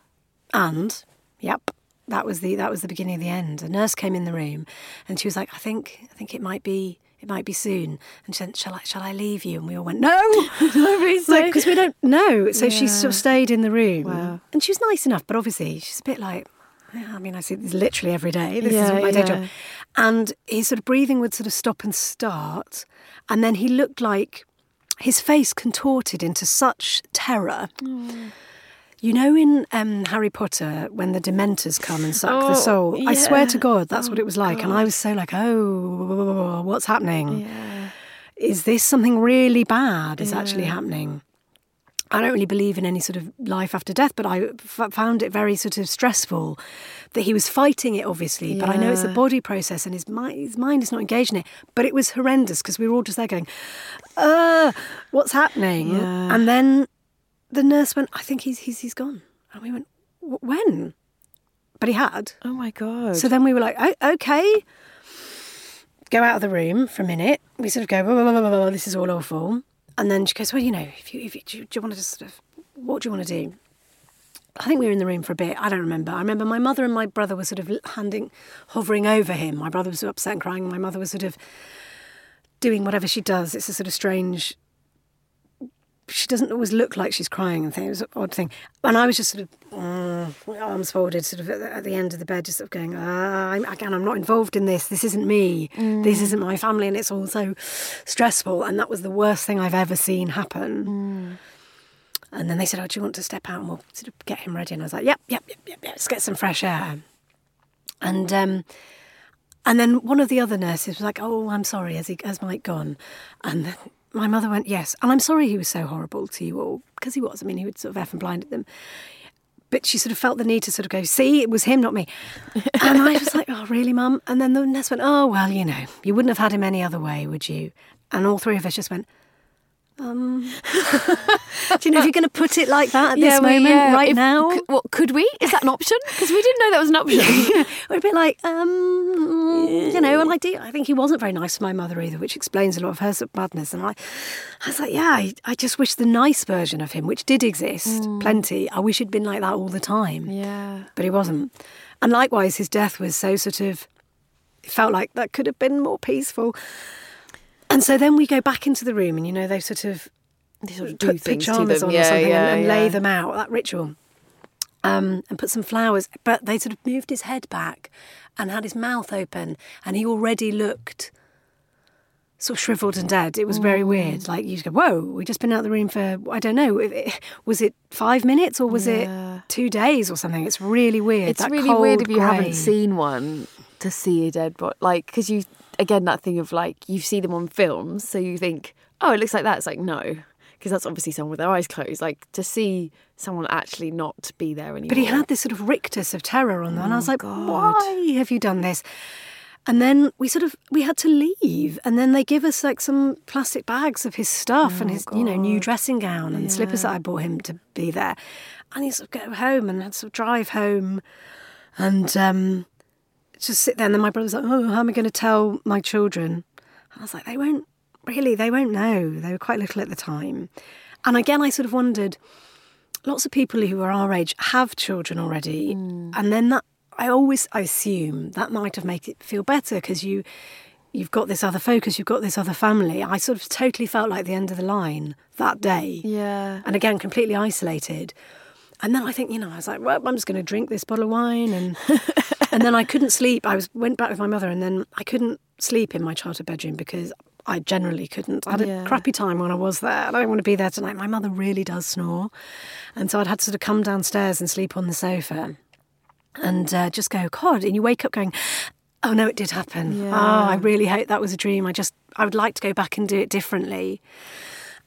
And yep, that was the that was the beginning of the end. A nurse came in the room, and she was like, "I think I think it might be it might be soon." And she said, "Shall I shall I leave you?" And we all went, "No, because we don't know." So she sort of stayed in the room, Wow. and she was nice enough, but obviously she's a bit like. Yeah, I mean, I see this literally every day. This Yeah, is my day job. And his sort of breathing would sort of stop and start. And then he looked like his face contorted into such terror. You know, in um, Harry Potter, when the Dementors come and suck the Oh, soul, I swear to. God, that's what it was like. And I was so like, oh, what's happening? Is this something really bad is actually happening? I don't really believe in any sort of life after death, but I f- found it very sort of stressful that he was fighting it, obviously. But I know it's a body process and his mind, his mind is not engaged in it. But it was horrendous because we were all just there going, uh, what's happening? Yeah. And then the nurse went, I think he's, he's, he's gone. And we went, when? But he had. Oh my god. So then we were like, oh, okay. Go out of the room for a minute. We sort of go, whoa, whoa, whoa, this is all awful. And then she goes, well, you know, if you, if you, do, you, do you want to just sort of, what do you want to do? I think we were in the room for a bit. I don't remember. I remember my mother and my brother were sort of handing, hovering over him. My brother was upset and crying. My mother was sort of doing whatever she does. It's a sort of strange. She doesn't always look like she's crying and things. It was an odd thing. And I was just sort of mm, arms folded, sort of at the, at the end of the bed, just sort of going, ah, I'm, again, I'm not involved in this. This isn't me. This isn't my family, and it's all so stressful. And that was the worst thing I've ever seen happen. And then they said, "Oh, do you want to step out and we'll sort of get him ready?" And I was like, "Yep, yep, yep, yep, yep. Let's get some fresh air." And um, and then one of the other nurses was like, "Oh, I'm sorry. Has he has Mike gone?" And then my mother went, "Yes." And I'm sorry he was so horrible to you all because he was. I mean, he would sort of f and blinded them. But she sort of felt the need to sort of go, "See, it was him, not me." And I was like, "Oh, really, mum?" And then the nurse went, "Oh, well, you know, you wouldn't have had him any other way, would you?" And all three of us just went. Um, do you know if you're going to put it like that at this Yeah, we- moment, yeah, right if- now? c- what could we? Is that an option? Because we didn't know that was an option. We're a bit like, um, you know, and I do. I think he wasn't very nice to my mother either, which explains a lot of her madness. And I, I was like, yeah, I, I just wish the nice version of him, which did exist, plenty. I wish he'd been like that all the time. yeah. But he wasn't. And likewise, his death was so sort of. It felt like that could have been more peaceful. And so then we go back into the room, and you know, they sort of They sort of do put pajamas them. on yeah, or something yeah, and, and lay them out, that ritual. Um, and put some flowers. But they sort of moved his head back and had his mouth open, and he already looked sort of shriveled and dead. It was very Mm. weird. Like you go, whoa, we just been out of the room for I don't know. Was it five minutes or was Yeah. it two days or something? It's really weird. It's that really weird if you grey. haven't seen one to see a dead body. Like, because you, again, that thing of like, you see them on films, so you think, oh, it looks like that. It's like, no. Because that's obviously someone with their eyes closed. Like, to see someone actually not be there anymore. But he had this sort of rictus of terror on them, and I was Oh, like, God. "Why have you done this?" And then we sort of we had to leave, and then they give us like some plastic bags of his stuff and his you know new dressing gown and slippers that I bought him to be there, and he sort of go home and had to sort of drive home, and um, just sit there. And then my brother was like, "Oh, how am I going to tell my children?" And I was like, "They won't really. They won't know. They were quite little at the time." And again, I sort of wondered lots of people who are our age have children already, hmm. and then that I always I assume that might have made it feel better because you you've got this other focus, you've got this other family. I sort of totally felt like the end of the line that day, Yeah. and again completely isolated. And then I think you know I was like, well, I'm just going to drink this bottle of wine, and and then I couldn't sleep. I was went back with my mother, and then I couldn't sleep in my childhood bedroom because. I generally couldn't. I had Yeah. a crappy time when I was there. I don't want to be there tonight. My mother really does snore. And so I'd had to sort of come downstairs and sleep on the sofa and uh, just go, God. And you wake up going, oh no, it did happen. Oh, I really hope that was a dream. I just, I would like to go back and do it differently.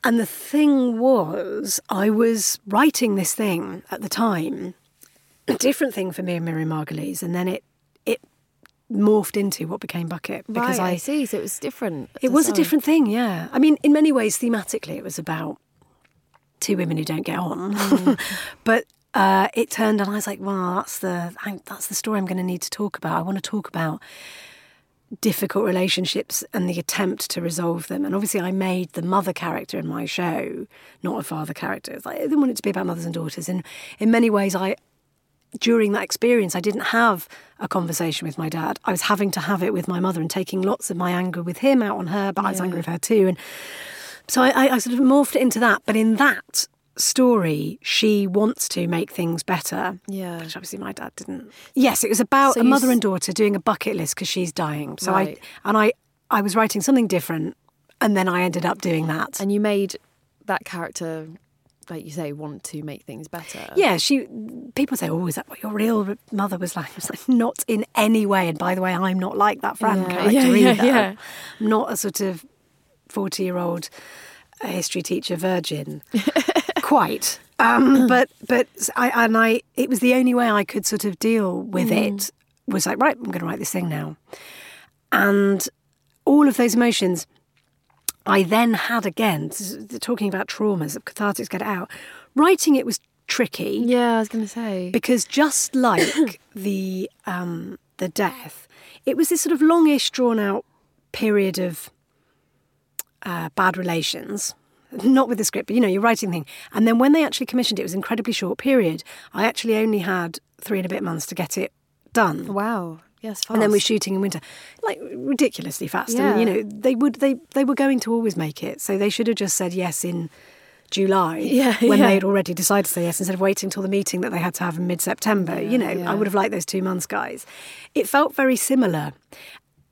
And the thing was, I was writing this thing at the time, a different thing for me and Miriam Margolyes. And then it, it morphed into what became Bucket because right, I, I see. So it was different. It was a different thing, yeah. I mean, in many ways, thematically, it was about two women who don't get on. Mm. but uh, it turned, and I was like, "Well, that's the I, that's the story I'm going to need to talk about. I want to talk about difficult relationships and the attempt to resolve them. And obviously, I made the mother character in my show not a father character. It's like, I didn't want it to be about mothers and daughters. And in many ways, I during that experience, I didn't have a conversation with my dad. I was having to have it with my mother and taking lots of my anger with him out on her, but I was angry with her too. And so I, I, I sort of morphed it into that. But in that story, she wants to make things better. Yeah. Which obviously my dad didn't. Yes, it was about So a mother s- and daughter doing a bucket list because she's dying. So Right. I and I I was writing something different, and then I ended up doing that. And you made that character, like you say, want to make things better. Yeah, she. People say, "Oh, is that what your real mother was like?" I was like, "Not in any way." And by the way, I'm not like that Fran Yeah, character yeah, yeah, either. yeah. I'm not a sort of forty-year-old history teacher virgin, quite. Um, but but I and I, it was the only way I could sort of deal with Mm. it. Was like, right, I'm going to write this thing now, and all of those emotions. I then had again, talking about traumas, of cathartics, get it out. Writing it was tricky Yeah, I was going to say. because just like the um, the death, it was this sort of longish, drawn out period of uh, bad relations. Not with the script, but you know, your writing thing. And then when they actually commissioned it, it was an incredibly short period. I actually only had three and a bit months to get it done. wow. Yes, fast. And then we're shooting in winter, like ridiculously fast. Yeah. And you know, they would they they were going to always make it, so they should have just said yes in July Yeah, when yeah. they had already decided to say yes instead of waiting until the meeting that they had to have in mid September. you know, yeah. I would have liked those two months, guys. It felt very similar,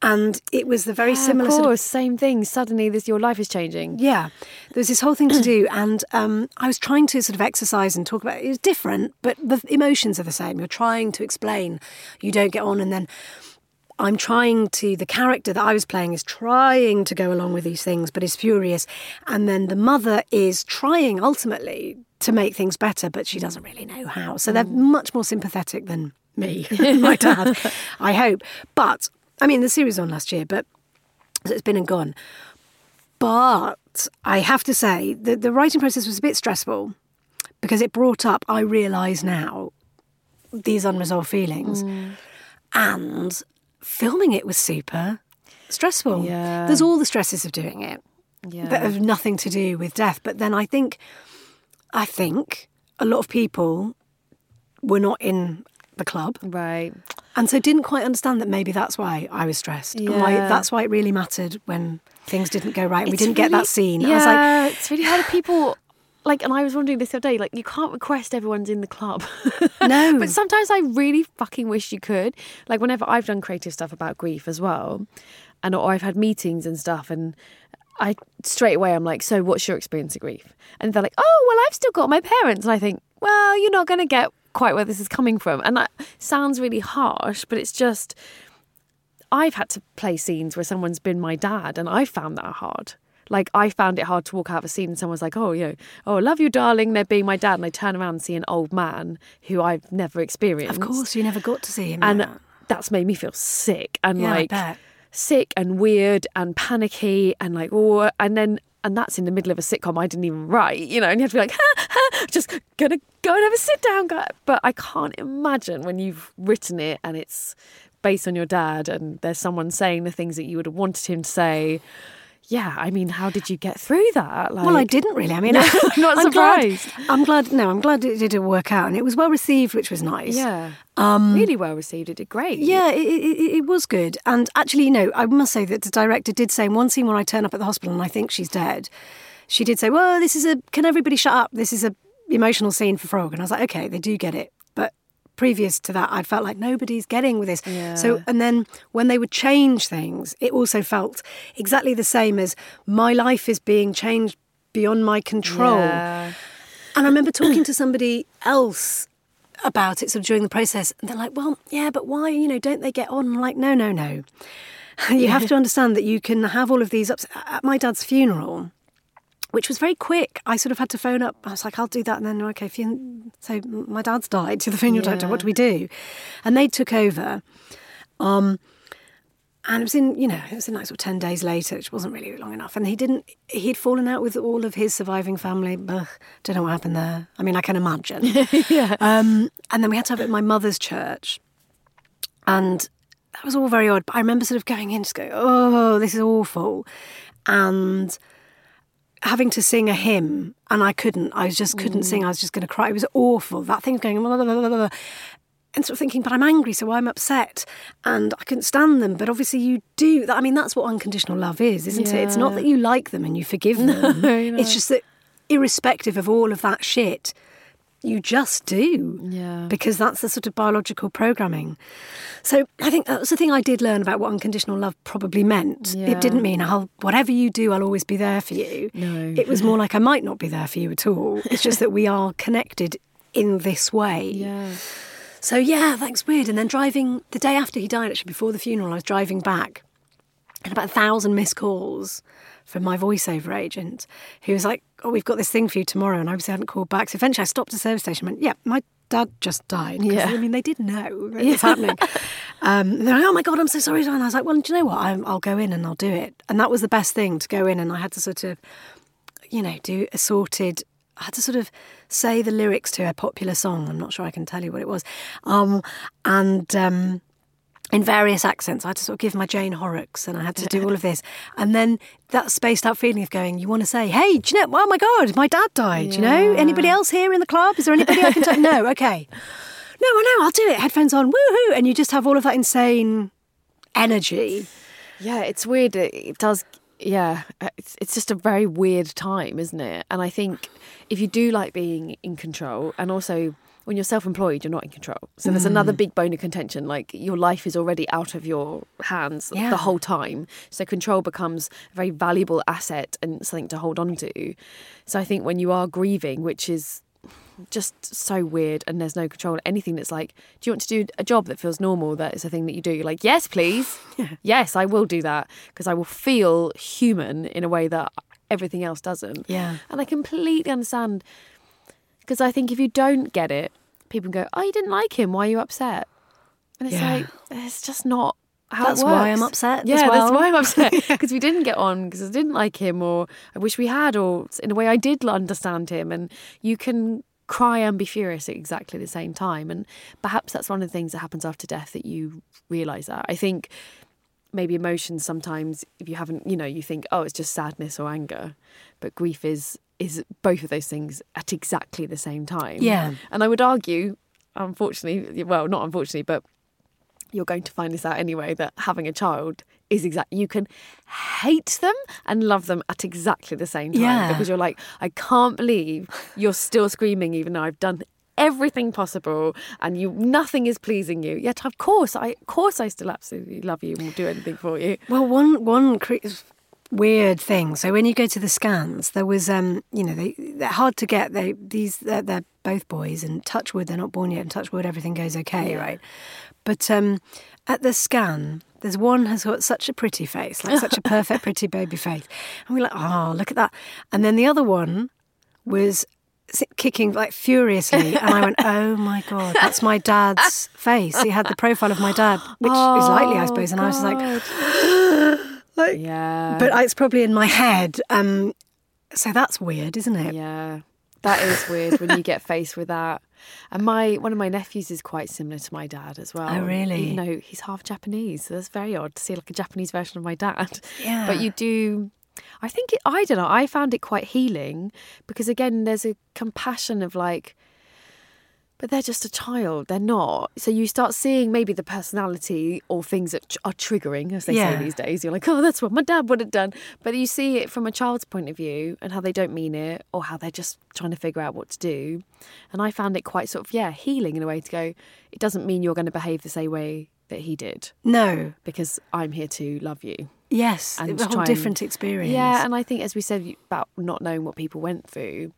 and it was the very Yeah, similar Of sort course, same thing. Suddenly, this your life is changing. yeah, there was this whole thing to do, and um, I was trying to sort of exercise and talk about it. It was different, but the emotions are the same. You're trying to explain, you don't get on, and then I'm trying to. The character that I was playing is trying to go along with these things, but is furious, and then the mother is trying ultimately to make things better, but she doesn't really know how. So they're much more sympathetic than me, my dad. I hope, but I mean, the series on last year, but so it's been and gone. But I have to say, the, the writing process was a bit stressful because it brought up, I realise now, these unresolved feelings. Mm. And filming it was super stressful. Yeah. There's all the stresses of doing it Yeah. that have nothing to do with death. But then I think, I think a lot of people were not in the club Right. and so didn't quite understand that maybe that's why I was stressed. And why Yeah. that's why it really mattered when things didn't go right and we didn't get that scene. Yeah, I was like, it's really hard. People like, and I was wondering this the other day. Like, you can't request everyone's in the club. No. but sometimes I really fucking wish you could. Like, whenever I've done creative stuff about grief as well, and or I've had meetings and stuff, and I straight away I'm like, so what's your experience of grief? And they're like, oh well, I've still got my parents, and I think, well, you're not going to get quite where this is coming from, and that sounds really harsh, but it's just. I've had to play scenes where someone's been my dad, and I found that hard. Like I found it hard to walk out of a scene and someone's like, "Oh, you know, oh, I love you, darling." They're being my dad, and I turn around and see an old man who I've never experienced. of course, you never got to see him. and that's made me feel sick and Yeah, like sick and weird and panicky and like oh, and then and that's in the middle of a sitcom I didn't even write, you know, and you have to be like, ha, ha, just gonna go and have a sit down, guy. But I can't imagine when you've written it and it's based on your dad and there's someone saying the things that you would have wanted him to say. Yeah, I mean, how did you get through that? Like, well, I didn't really. I mean, No, I'm not I'm glad- surprised. I'm glad. No, I'm glad it did work out, and it was well received, which was nice. Yeah, um, really well received. It did great. Yeah, it, it, it was good. And actually, you know, I must say that the director did say in one scene when I turn up at the hospital and I think she's dead, she did say, "Well, this is a can everybody shut up? This is a emotional scene for Frog." And I was like, "Okay, they do get it." But previous to that, I felt like nobody's getting with this. So, and then when they would change things, it also felt exactly the same as my life is being changed beyond my control. Yeah. And I remember talking to somebody else about it sort of during the process, and they're like, "Well, yeah, but why? You know, don't they get on?" I'm like, "No, no, no. You have to understand that you can have all of these ups at my dad's funeral." Which was very quick. I sort of had to phone up. I was like, "I'll do that," and then okay. Fun- so my dad's died to the funeral director. What do we do? And they took over. Um, and it was in, you know, it was in like sort of 10 days later, which wasn't really long enough. And he didn't, he'd fallen out with all of his surviving family. Ugh, don't know what happened there. I mean, I can imagine. yeah. Um, and then we had to have it at my mother's church. And that was all very odd. But I remember sort of going in, just going, oh, this is awful. And having to sing a hymn, and I couldn't. I just couldn't mm. sing. I was just going to cry. It was awful. That thing going, blah, blah, blah, blah, and sort of thinking, but I'm angry, so I'm upset, and I couldn't stand them. But obviously, you do. I mean, that's what unconditional love is, isn't it? It's not that you like them and you forgive them. It's just that, irrespective of all of that shit, you just do. Yeah. Because that's the sort of biological programming. So I think that was the thing I did learn about what unconditional love probably meant. Yeah. It didn't mean, I'll, whatever you do, I'll always be there for you. No. It was more like I might not be there for you at all. It's just that we are connected in this way. Yeah. So yeah, that's weird. And then driving the day after he died, actually before the funeral, I was driving back, and about a thousand missed calls from my voiceover agent, who was like, "Oh, we've got this thing for you tomorrow," and I obviously hadn't called back. So eventually, I stopped at the service station. and went, "Yeah, my dad just died." Yeah. I mean, they did know it was happening. Um, they're like, "Oh my god, I'm so sorry," and I was like, "Well, do you know what? I'm, I'll go in and I'll do it." And that was the best thing to go in, and I had to sort of you know, do a sorted. I had to sort of say the lyrics to a popular song. I'm not sure I can tell you what it was. Um, and um, in various accents, I had to sort of give my Jane Horrocks and I had to do all of this. And then that spaced out feeling of going, you want to say, hey, know, oh my God, my dad died, you know? Anybody else here in the club? Is there anybody I can talk? no, okay. No, I know, I'll do it. Headphones on, woohoo. And you just have all of that insane energy. Yeah, it's weird. It, it does. Yeah, uh, it's it's just a very weird time, isn't it? And I think if you do like being in control, and also when you're self-employed, you're not in control. So there's Mm. another big bone of contention. Like your life is already out of your hands Yeah. the whole time. So control becomes a very valuable asset and something to hold on to. So I think when you are grieving, which is just so weird and there's no control anything that's like do you want to do a job that feels normal that is a thing that you do you're like yes please yeah. yes i will do that because i will feel human in a way that everything else doesn't Yeah. and i completely understand because i think if you don't get it people go oh you didn't like him why are you upset and it's Yeah. like it's just not how That's it why. I'm upset as Yeah, that's why I'm upset because we didn't get on because I didn't like him, or I wish we had, or in a way I did understand him. And you can cry and be furious at exactly the same time. And perhaps that's one of the things that happens after death that you realise that. I think maybe emotions sometimes if you haven't you know you think oh it's just sadness or anger but grief is is both of those things at exactly the same time Yeah. and i would argue unfortunately well not unfortunately but you're going to find this out anyway that having a child is exact you can hate them and love them at exactly the same time Yeah. because you're like i can't believe you're still screaming even though i've done everything possible and you nothing is pleasing you yet of course i of course i still absolutely love you and will do anything for you Well, one one cre- weird thing. So when you go to the scans, there was, um, you know, they they're hard to get. They these they're, they're both boys, and touch wood, they're not born yet, and touch wood, everything goes okay, right? But um, at the scan, there's one has got such a pretty face, like such a perfect pretty baby face, and we're like, oh, look at that. And then the other one was kicking like furiously and i went oh my god that's my dad's face he had the profile of my dad which is likely i suppose and i was just like like yeah but it's probably in my head. Um, so that's weird, isn't it? Yeah, that is weird when you get faced with that. And my one of my nephews is quite similar to my dad as well. Oh, really? Even though he's half Japanese, so that's very odd to see like a Japanese version of my dad. Yeah. But you do. I think it, I don't know. I found it quite healing because again, there's a compassion of like. But they're just a child. They're not. So you start seeing maybe the personality or things that are triggering, as they Yeah. say these days. You're like, oh, that's what my dad would have done. But you see it from a child's point of view and how they don't mean it or how they're just trying to figure out what to do. And I found it quite sort of, yeah, healing in a way to go, it doesn't mean you're going to behave the same way that he did No. because I'm here to love you. Yes. And a whole different experience. Yeah, and I think as we said about not knowing what people went through,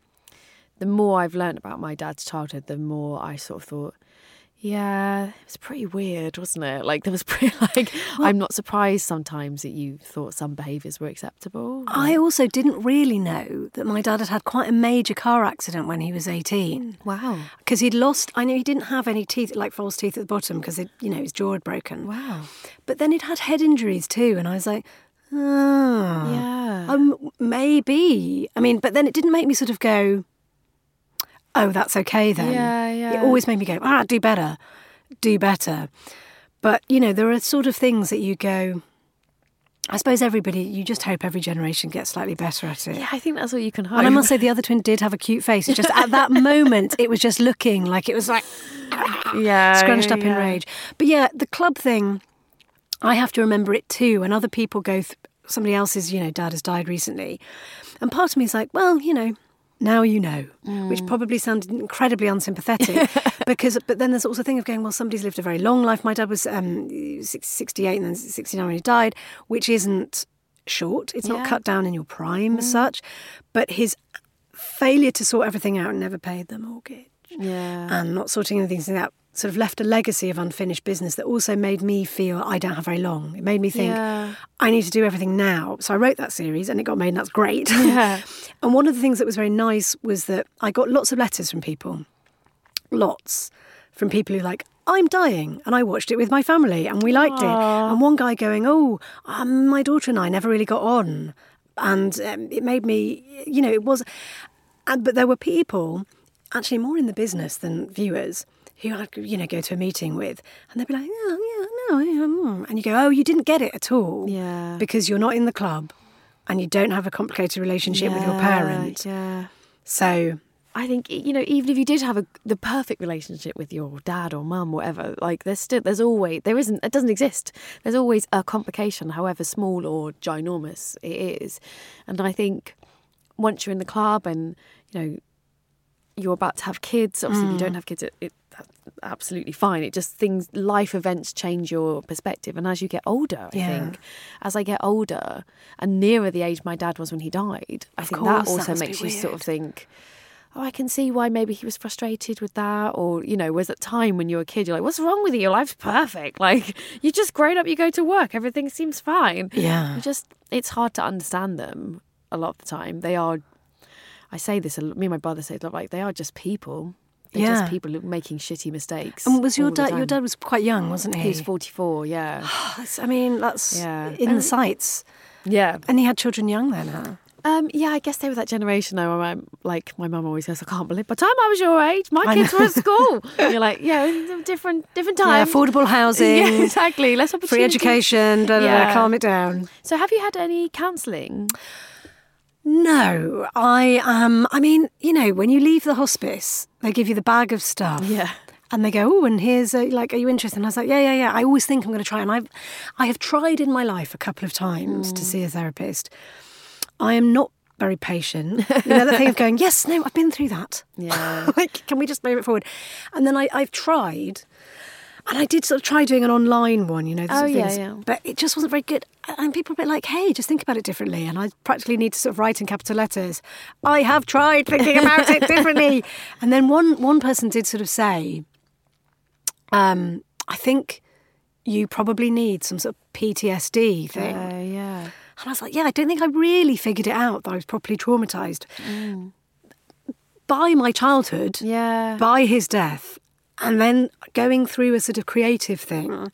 the more I've learned about my dad's childhood, the more I sort of thought, Yeah, it was pretty weird, wasn't it? Like there was pretty like I'm not surprised sometimes that you thought some behaviours were acceptable. I also didn't really know that my dad had had quite a major car accident when he was 18. Wow. Because he'd lost, I know he didn't have any teeth, like false teeth at the bottom, because, it, you know, his jaw had broken. Wow. But then he'd had head injuries too. And I was like, oh. Yeah. Um, maybe. I mean, but then it didn't make me sort of go, oh, that's okay then. Yeah, yeah. It always made me go, ah, do better, do better. But, you know, there are sort of things that you go, I suppose everybody, you just hope every generation gets slightly better at it. Yeah, I think that's what you can hope. And I must say, the other twin did have a cute face. It's just at that moment, it was just looking like it was like yeah, scrunched up in rage. But yeah, the club thing, I have to remember it too. And other people go, th- somebody else's, you know, dad has died recently. And part of me is like, well, you know, now you know, which probably sounded incredibly unsympathetic because, but then there's also a thing of going, well, somebody's lived a very long life. My dad was um, 68 and then 69 when he died, which isn't short. It's not cut down in your prime as such, but his failure to sort everything out and never paid the mortgage Yeah. and not sorting anything out sort of left a legacy of unfinished business that also made me feel I don't have very long. It made me think Yeah. I need to do everything now. So I wrote that series and it got made and that's great. Yeah. and one of the things that was very nice was that I got lots of letters from people. Lots from people who like I'm dying, and I watched it with my family, and we liked it. And one guy going, "Oh, um, my daughter and I never really got on," and um, it made me, you know, it was. And but there were people, actually more in the business than viewers, who I'd you know go to a meeting with, and they'd be like, "Oh yeah, no," yeah, mm." and you go, "Oh, you didn't get it at all, Yeah. because you're not in the club." And you don't have a complicated relationship with your parent. Yeah. So I think you know, even if you did have a the perfect relationship with your dad or mum, whatever, like there's still there's always there isn't it doesn't exist. There's always a complication, however small or ginormous it is. And I think once you're in the club and you know you're about to have kids, obviously if you don't have kids, it, it that's absolutely fine. It just things life events change your perspective, and as you get older, I Yeah. think as I get older and nearer the age my dad was when he died, I Of think course, that that also be makes you sort of think oh, I can see why maybe he was frustrated with that. Or, you know, whereas at time when you were a kid, you're like, what's wrong with you? Your life's perfect. Like, you just grown up, you go to work, everything seems fine. Yeah. You just, it's hard to understand them a lot of the time. They are, I say this, a lot- me and my brother say it a lot, like, they are just people. They're Yeah. just people making shitty mistakes. And was your dad? Your dad was quite young, wasn't he? He was 44, yeah. I mean, that's Yeah. in the And- sights. yeah. And he had children young then, huh? Um, yeah, I guess they were that generation though. I'm, like my mum always goes, I can't believe. By the time I was your age, my kids were at school. And you're like, yeah, different different Yeah, affordable housing, Yeah, exactly. Less opportunity, free education. Da, da, da, Yeah. calm it down. So, have you had any counselling? No, I um, I mean, you know, when you leave the hospice, they give you the bag of stuff. Yeah. And they go, oh, and here's a, like, are you interested? And I was like, yeah, yeah, yeah. I always think I'm going to try, and I've, I have tried in my life a couple of times Hmm. to see a therapist. I am not very patient. You know that thing of going, yes, no, I've been through that. Yeah. like, can we just move it forward? And then I, I've tried, and I did sort of try doing an online one, you know, Oh, yeah, things, yeah. but it just wasn't very good. And people were a bit like, hey, just think about it differently. And I practically need to sort of write in capital letters, I have tried thinking about it differently. And then one one person did sort of say, um, I think you probably need some sort of PTSD thing. Uh, yeah. And I was like, yeah, I don't think I really figured it out that I was properly traumatized by my childhood, Yeah. by his death, and then going through a sort of creative thing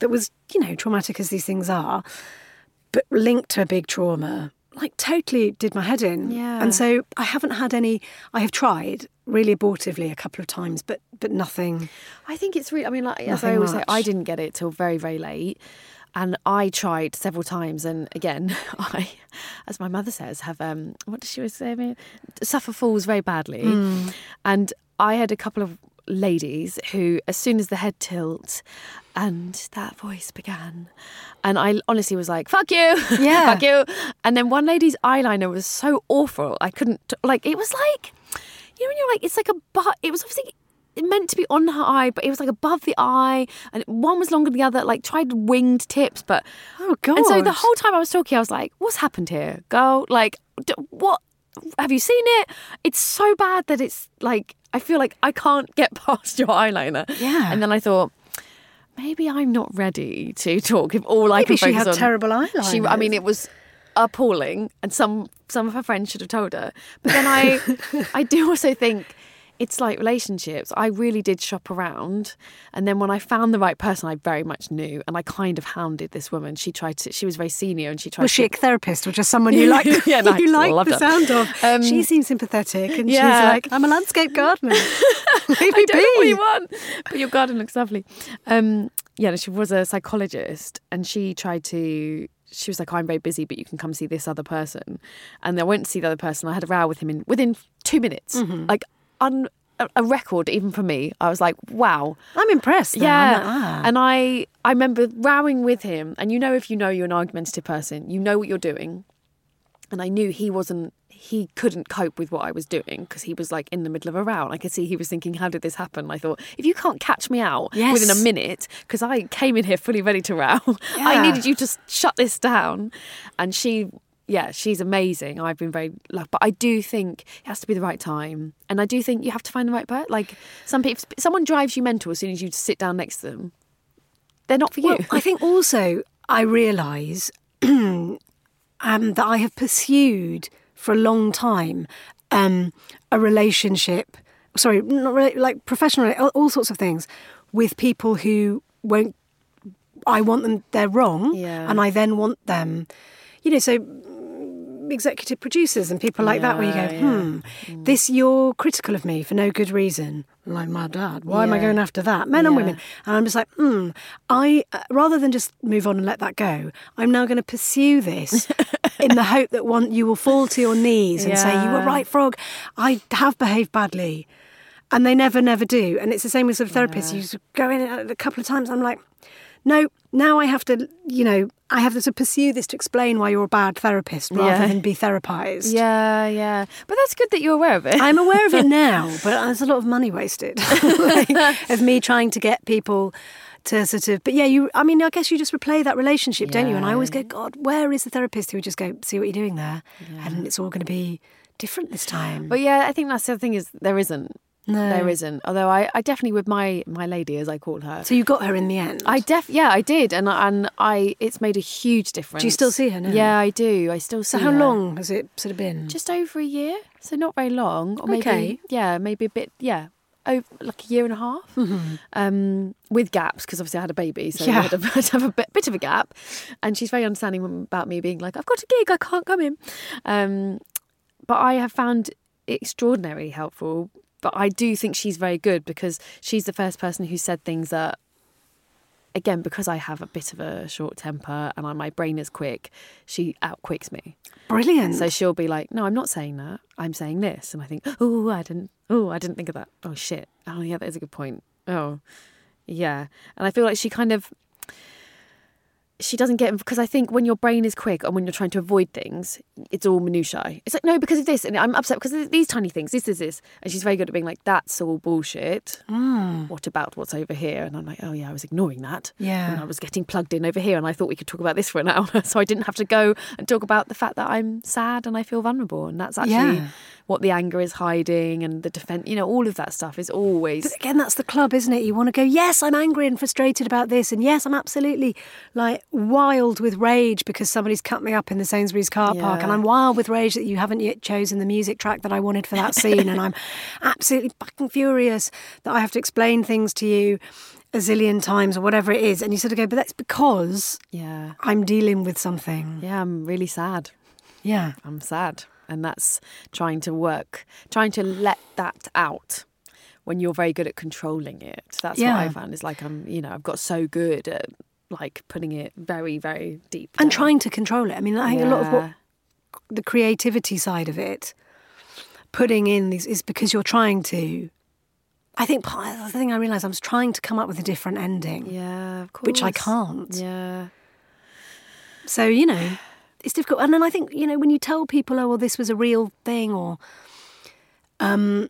that was, you know, traumatic as these things are, but linked to a big trauma. Like totally did my head in, Yeah. and so I haven't had any. I have tried really abortively a couple of times, but but nothing. I think it's really. I mean, like as I always much. say, I didn't get it till very, very late, and I tried several times. And again, I, as my mother says, have um, what does she always say? I mean, suffer fools very badly, Hmm. and I had a couple of ladies who, as soon as the head tilt, and that voice began, and I honestly was like, "Fuck you, Yeah. fuck you," and then one lady's eyeliner was so awful, I couldn't like. It was like you know when you're like it's like a but it was obviously meant to be on her eye but it was like above the eye and one was longer than the other like tried winged tips but Oh God! and so the whole time i was talking i was like what's happened here girl like d- what have you seen it it's so bad that it's like I feel like I can't get past your eyeliner. Yeah. And then I thought, maybe I'm not ready to talk if all I Maybe can she had on. terrible She, I mean, it was appalling, and some some of her friends should have told her. But then I, I do also think it's like relationships. I really did shop around, and then when I found the right person, I very much knew, and I kind of hounded this woman. She tried to. She was very senior, and she tried. Was to, she a therapist or just someone you like? Yeah, no, you like the her. sound of. Um, she seems sympathetic, and yeah. she's like, "I'm a landscape gardener. Me I don't know what you want, but your garden looks lovely. Um, yeah, no, she was a psychologist, and she tried to. She was like, "I'm very busy, but you can come see this other person." And I went to see the other person. I had a row with him in within two minutes, Mm-hmm. like un, a, record even for me. I was like, "Wow." I'm impressed. I'm Yeah, like, ah. and I I remember rowing with him, and you know if you know you're an argumentative person, you know what you're doing, and I knew he wasn't. He couldn't cope with what I was doing because he was like in the middle of a row. And I could see he was thinking, "How did this happen?" I thought, if you can't catch me out Yes. within a minute, because I came in here fully ready to row, I needed you to shut this down. And she, yeah, she's amazing. I've been very lucky, but I do think it has to be the right time, and I do think you have to find the right person. Like some people, someone drives you mental as soon as you sit down next to them. They're not for you. I think also I realise um, that I have pursued for a long time um, a relationship. Sorry, not really, like professional, all, all sorts of things with people who won't. I want them. They're wrong, Yeah. and I then want them. You know, so executive producers and people like that, where you go, Yeah, yeah. hmm, this you're critical of me for no good reason. Like my dad, why am I going after that? Men and women, and I'm just like, hmm. I uh, rather than just move on and let that go, I'm now going to pursue this in the hope that one you will fall to your knees and say, "You were right, Frog. I have behaved badly," and they never, never do. And it's the same with sort of therapists. You go in a couple of times. I'm like, no. Now I have to, you know, I have to pursue this to explain why you're a bad therapist rather Yeah. than be therapized. Yeah, yeah. But that's good that you're aware of it. I'm aware of it now, but there's a lot of money wasted like, of me trying to get people to sort of. But yeah, you. I mean, I guess you just replay that relationship, don't you? And I always go, God, where is the therapist who would just go, see what you're doing there, and it's all going to be different this time. But yeah, I think that's the other thing is there isn't. No. There isn't. Although I, I definitely with my my lady as I call her. so you got her in the end. I def yeah, I did, and and I it's made a huge difference. Do you still see her now? Yeah, I do. I still see. Her. So how her. long has it sort of been? Just over a year, so not very long. Or maybe Okay. yeah, maybe a bit yeah. Over like a year and a half, um, with gaps because obviously I had a baby, so Yeah. I had, a, to have a bit, bit of a gap. And she's very understanding about me being like, I've got a gig, I can't come in. Um, but I have found it extraordinarily helpful. But I do think she's very good because she's the first person who said things that, again, because I have a bit of a short temper and I, my brain is quick, she outquicks me. Brilliant. So she'll be like, "No, I'm not saying that. I'm saying this," and I think, "Oh, I didn't. Oh, I didn't think of that. Oh shit. Oh yeah, that is a good point. Oh, yeah." And I feel like she kind of she doesn't get because I think when your brain is quick and when you're trying to avoid things, it's all minutiae. It's like no, because of this, and I'm upset because of these tiny things. This is this, and she's very good at being like, "That's all bullshit." Mm. What about what's over here? And I'm like, "Oh yeah, I was ignoring that." Yeah. and I was getting plugged in over here, and I thought we could talk about this for an hour, so I didn't have to go and talk about the fact that I'm sad and I feel vulnerable, and that's actually Yeah. what the anger is hiding, and the defense. You know, all of that stuff is always. But again, that's the club, isn't it? You want to go, yes, I'm angry and frustrated about this, and yes, I'm absolutely like wild with rage because somebody's cut me up in the Sainsbury's car park, and I'm wild with rage that you haven't yet chosen the music track that I wanted for that scene, and I'm absolutely fucking furious that I have to explain things to you a zillion times or whatever it is, and you sort of go, but that's because Yeah, I'm dealing with something. yeah, I'm really sad. Yeah. I'm sad. And that's trying to work, trying to let that out when you're very good at controlling it. That's what I Yeah. found is like I'm, you know, I've got so good at like putting it very, very deep. And trying to control it. I mean, I think a lot of what the creativity side of it, putting in these is because you're trying to. I think part of the thing I realised I was trying to come up with a different ending, Yeah, of course. which I can't. Yeah. So you know, it's difficult. And then I think you know when you tell people, oh well, this was a real thing, or um,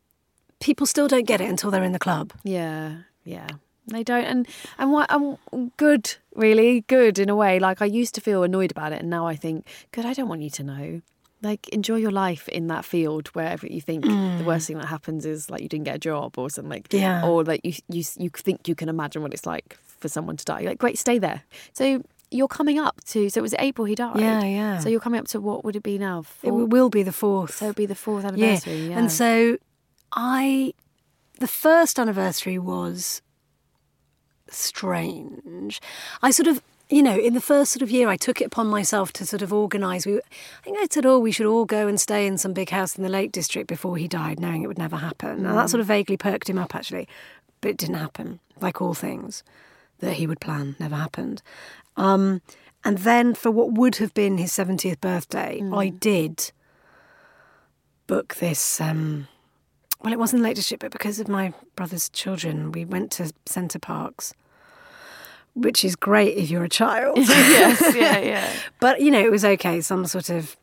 people still don't get it until they're in the club. Yeah, yeah. They don't, and and what I'm good, really good in a way. Like I used to feel annoyed about it, and now I think, good. I don't want you to know. like enjoy your life in that field wherever you think Mm. the worst thing that happens is like you didn't get a job or something like Yeah. or like you you you think you can imagine what it's like for someone to die. You're like great, stay there. So you're coming up to so it was April he died. Yeah, yeah. So you're coming up to what would it be now? It Four- w- will be the fourth. so it'll be the fourth yeah. anniversary. Yeah. And so I, the first anniversary was strange. I sort of, you know, in the first sort of year, I took it upon myself to sort of organise. We, I think I said, oh, we should all go and stay in some big house in the Lake District before he died, knowing it would never happen. And that sort of vaguely perked him up, actually. But it didn't happen, like all things that he would plan, never happened. Um, and then for what would have been his 70th birthday, I did book this. Um, well, it wasn't Lake but because of my brother's children, we went to Center Parcs, which is great if you're a child. yes, yeah, yeah. but you know, it was okay. Some sort of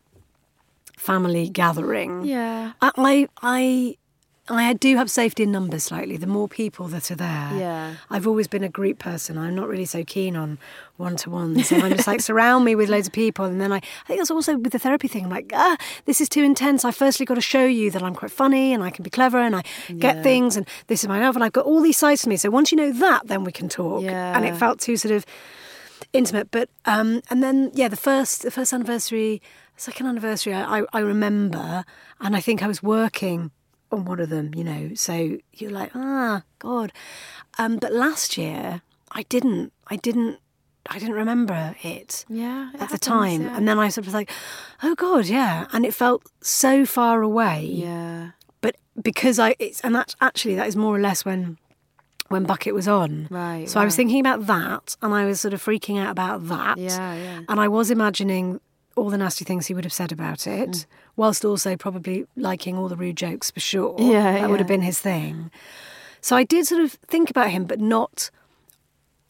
family gathering. Yeah. Uh, I, I, I, I do have safety in numbers slightly. The more people that are there, Yeah. I've always been a group person. I'm not really so keen on one to ones. So I'm just like surround me with loads of people, and then I, I think that's also with the therapy thing. I'm like, ah, this is too intense. I firstly got to show you that I'm quite funny and I can be clever and I get things, and this is my love, and I've got all these sides to me. So once you know that, then we can talk. Yeah. And it felt too sort of intimate. But um, and then yeah, the first the first anniversary, second anniversary, I, I, I remember, and I think I was working on one of them. You know, so you're like, ah, God. Um, but last year, I didn't. I didn't. I didn't remember it Yeah. it at the time, yeah. and then I sort of was like, oh God, yeah, and it felt so far away Yeah. but because I it's and that actually that is more or less when when Bucket was on. Right, So I was thinking about that and I was sort of freaking out about that. Yeah, yeah. And I was imagining all the nasty things he would have said about it, Mm. whilst also probably liking all the rude jokes for sure. Yeah, That would have been his thing. So I did sort of think about him, but not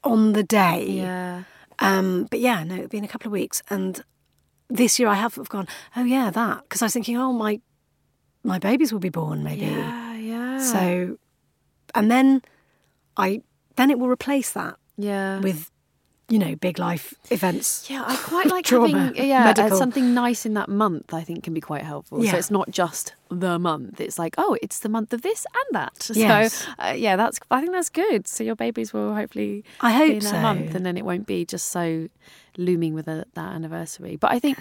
on the day. Yeah. Um, but yeah, no, it's been a couple of weeks, and this year I have gone. Oh yeah, that because I was thinking, oh my, my babies will be born maybe. Yeah, yeah. So, and then I then it will replace that yeah. with, you know, big life events. Yeah, I quite like Trauma, having yeah uh, something nice in that month. I think can be quite helpful. Yeah. So it's not just the month. It's like oh, it's the month of this and that. Yes. So uh, yeah, that's I think that's good. So your babies will hopefully I be hope in that so. month, and then it won't be just so looming with a, that anniversary. But I think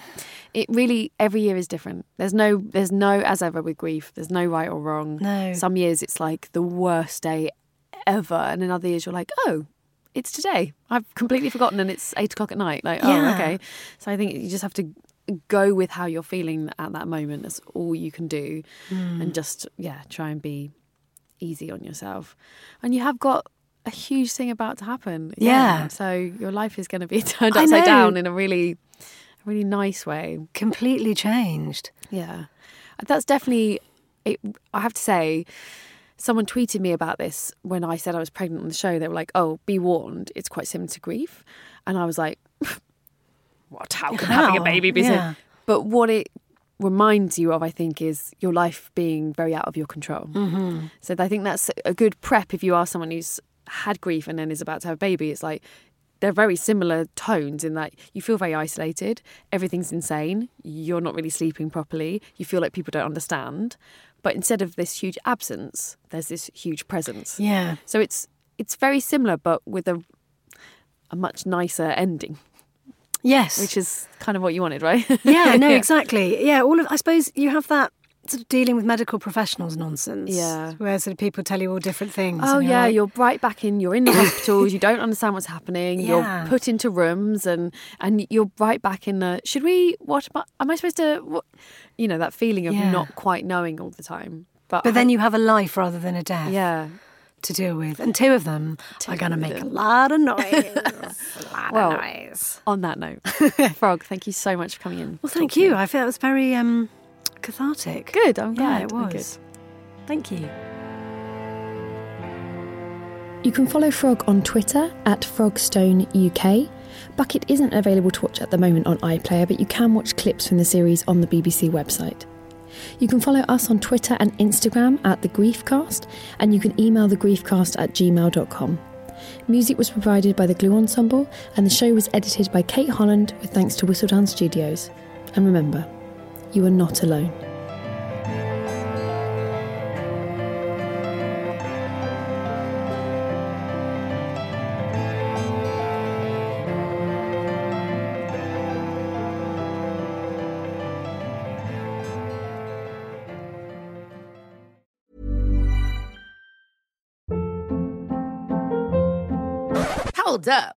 it really every year is different. There's no there's no as ever with grief. There's no right or wrong. No. Some years it's like the worst day ever, and in other years you're like oh. It's today. I've completely forgotten, and it's eight o'clock at night. Like, oh, okay. So I think you just have to go with how you're feeling at that moment. That's all you can do, Hmm. and just yeah, try and be easy on yourself. And you have got a huge thing about to happen. Yeah. So your life is going to be turned upside down in a really, really nice way. Completely changed. Yeah, that's definitely. It, I have to say, someone tweeted me about this when I said I was pregnant on the show. They were like, "Oh, be warned, it's quite similar to grief," and I was like, "What? How can having a baby be?" Yeah. But what it reminds you of, I think, is your life being very out of your control. Mm-hmm. So I think that's a good prep if you are someone who's had grief and then is about to have a baby. It's like they're very similar tones in that you feel very isolated, everything's insane, you're not really sleeping properly, you feel like people don't understand. But instead of this huge absence, there's this huge presence. Yeah. So it's it's very similar but with a a much nicer ending, Yes. which is kind of what you wanted, right? yeah, no, exactly. Yeah, all of I suppose you have that sort of dealing with medical professionals nonsense. Yeah. Where sort of people tell you all different things. Oh and yeah, like, you're right back in. You're in the hospitals. You don't understand what's happening. Yeah. You're put into rooms, and and you're right back in the. Should we? What am I, am I supposed to? What, you know that feeling of Yeah. not quite knowing all the time. But But then you have a life rather than a death yeah. to deal with. And two of them are going to make a lot of noise. a lot Well, of noise. On that note, Frog, thank you so much for coming in. Well, thank you. I feel that was very um, cathartic. Good. I'm glad. Yeah, it I'm was. Thank you. You can follow Frog on Twitter at FrogstoneUK. Bucket isn't available to watch at the moment on iPlayer, but you can watch clips from the series on the BBC website. You can follow us on Twitter and Instagram at The Griefcast, and you can email thegriefcast at gmail.com. Music was provided by the Glue Ensemble, and the show was edited by Kate Holland with thanks to Whistledown Studios. And remember, You are not alone. Hold up.